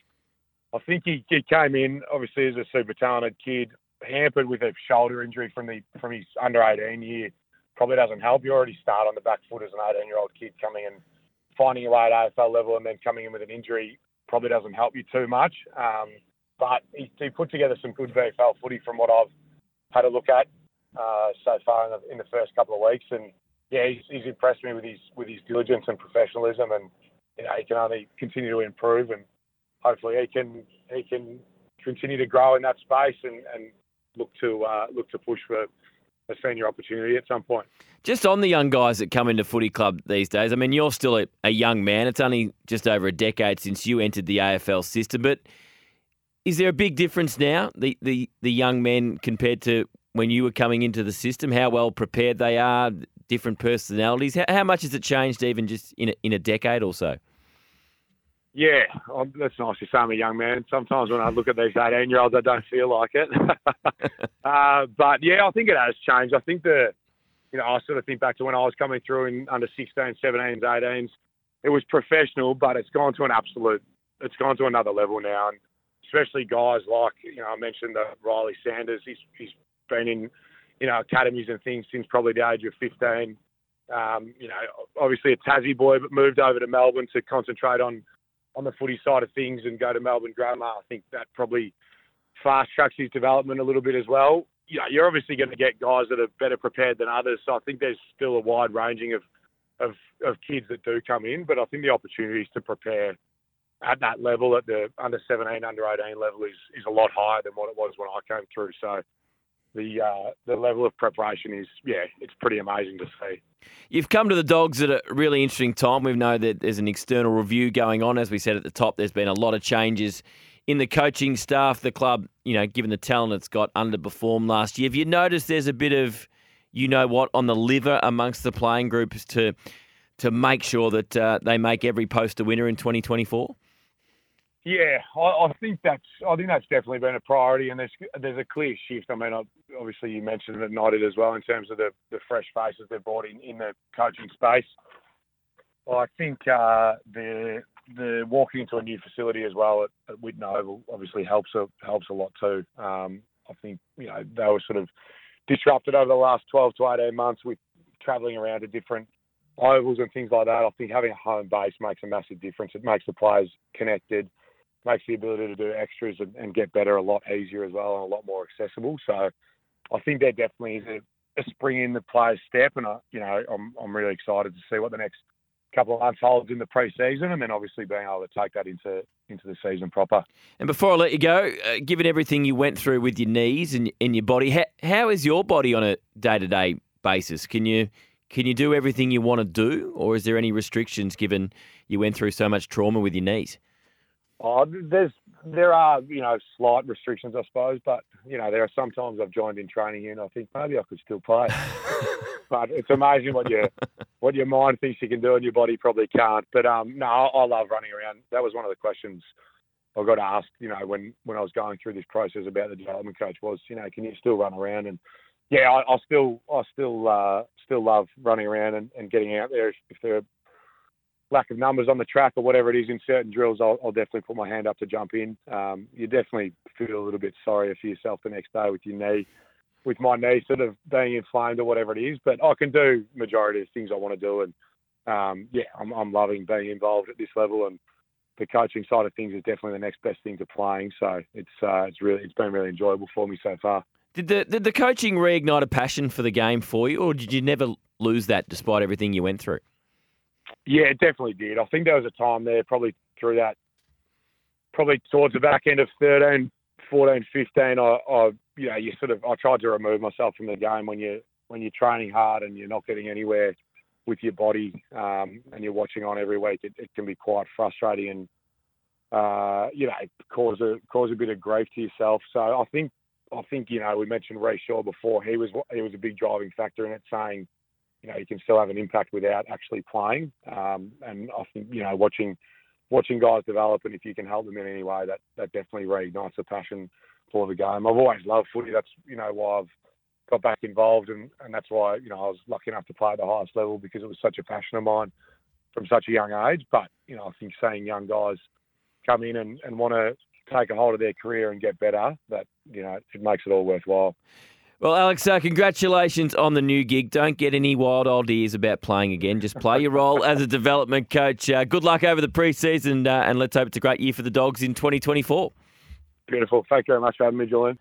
I think he, he came in obviously as a super talented kid, hampered with a shoulder injury from the from his under 18 year. Probably doesn't help. You already start on the back foot as an 18 year old kid coming and finding your way at AFL level and then coming in with an injury probably doesn't help you too much. Um, but he, he put together some good VFL footy from what I've had a look at uh, so far in the, in the first couple of weeks and yeah, he's, he's impressed me with his with his diligence and professionalism, and you know he can only continue to improve, and hopefully he can he can continue to grow in that space and, and look to uh, look to push for a senior opportunity at some point. Just on the young guys that come into footy club these days, I mean, you're still a, a young man. It's only just over a decade since you entered the AFL system, but is there a big difference now, the, the, the young men compared to when you were coming into the system? How well prepared they are, different personalities. How, how much has it changed even just in a, in a decade or so? Yeah, um, that's nice to say I'm a young man. Sometimes when I look at these 18 year olds, I don't feel like it. uh, but yeah, I think it has changed. I think the, you know, I sort of think back to when I was coming through in under 16, 17s, 18s. It was professional, but it's gone to an absolute, it's gone to another level now. And especially guys like, you know, I mentioned the Riley Sanders. He's, he's been in you know, academies and things since probably the age of 15. Um, you know, obviously a Tassie boy, but moved over to Melbourne to concentrate on on the footy side of things and go to Melbourne Grammar. I think that probably fast tracks his development a little bit as well. You know, you're obviously going to get guys that are better prepared than others. So I think there's still a wide ranging of, of, of kids that do come in, but I think the opportunities to prepare at that level, at the under 17, under 18 level, is, is a lot higher than what it was when I came through. So the uh, the level of preparation is yeah, it's pretty amazing to see. You've come to the Dogs at a really interesting time. We know that there's an external review going on, as we said at the top. There's been a lot of changes in the coaching staff. The club, you know, given the talent it's got, underperformed last year. Have you noticed there's a bit of, you know, what on the liver amongst the playing groups to to make sure that uh, they make every post a winner in 2024? Yeah, I, I, think that's I think that's definitely been a priority, and there's there's a clear shift. I mean, obviously you mentioned it, nodded as well in terms of the, the fresh faces they've brought in in the coaching space. I think uh, the the walking into a new facility as well at, at Oval obviously helps a, helps a lot too. Um, I think you know they were sort of disrupted over the last 12 to 18 months with travelling around to different ovals and things like that. I think having a home base makes a massive difference. It makes the players connected, makes the ability to do extras and, and get better a lot easier as well and a lot more accessible. So I think there definitely is a, a spring in the players' step, and I, you know I'm I'm really excited to see what the next couple of months holds in the pre-season, and then obviously being able to take that into into the season proper. And before I let you go, uh, given everything you went through with your knees and, and your body, how, how is your body on a day to day basis? Can you can you do everything you want to do, or is there any restrictions given you went through so much trauma with your knees? Oh, there's there are you know slight restrictions, I suppose, but you know there are sometimes I've joined in training here and I think maybe I could still play. but it's amazing what your what your mind thinks you can do and your body probably can't. But um, no, I, I love running around. That was one of the questions I got asked. You know, when when I was going through this process about the development coach was, you know, can you still run around? And yeah, I, I still I still uh, still love running around and, and getting out there if, if there are lack of numbers on the track or whatever it is in certain drills, I'll, I'll definitely put my hand up to jump in. Um, you definitely feel a little bit sorry for yourself the next day with your knee, with my knee sort of being inflamed or whatever it is. But I can do majority of things I want to do, and um, yeah, I'm, I'm loving being involved at this level. And the coaching side of things is definitely the next best thing to playing. So it's uh, it's really it's been really enjoyable for me so far. Did the did the coaching reignite a passion for the game for you, or did you never lose that despite everything you went through? Yeah, it definitely did. I think there was a time there, probably through that, probably towards the back end of 13, 14, 15. I, I you know, you sort of, I tried to remove myself from the game when you when you're training hard and you're not getting anywhere with your body, um, and you're watching on every week. It, it can be quite frustrating and uh, you know cause a cause a bit of grief to yourself. So I think I think you know we mentioned Ray Shaw before. He was he was a big driving factor in it, saying you know, you can still have an impact without actually playing. Um, and I think, you know, watching watching guys develop and if you can help them in any way, that, that definitely reignites the passion for the game. I've always loved footy. That's, you know, why I've got back involved and, and that's why, you know, I was lucky enough to play at the highest level because it was such a passion of mine from such a young age. But, you know, I think seeing young guys come in and, and want to take a hold of their career and get better, that, you know, it makes it all worthwhile. Well, Alex, uh, congratulations on the new gig. Don't get any wild ideas about playing again. Just play your role as a development coach. Uh, good luck over the preseason, uh, and let's hope it's a great year for the Dogs in 2024. Beautiful. Thank you very much for having me, Julian.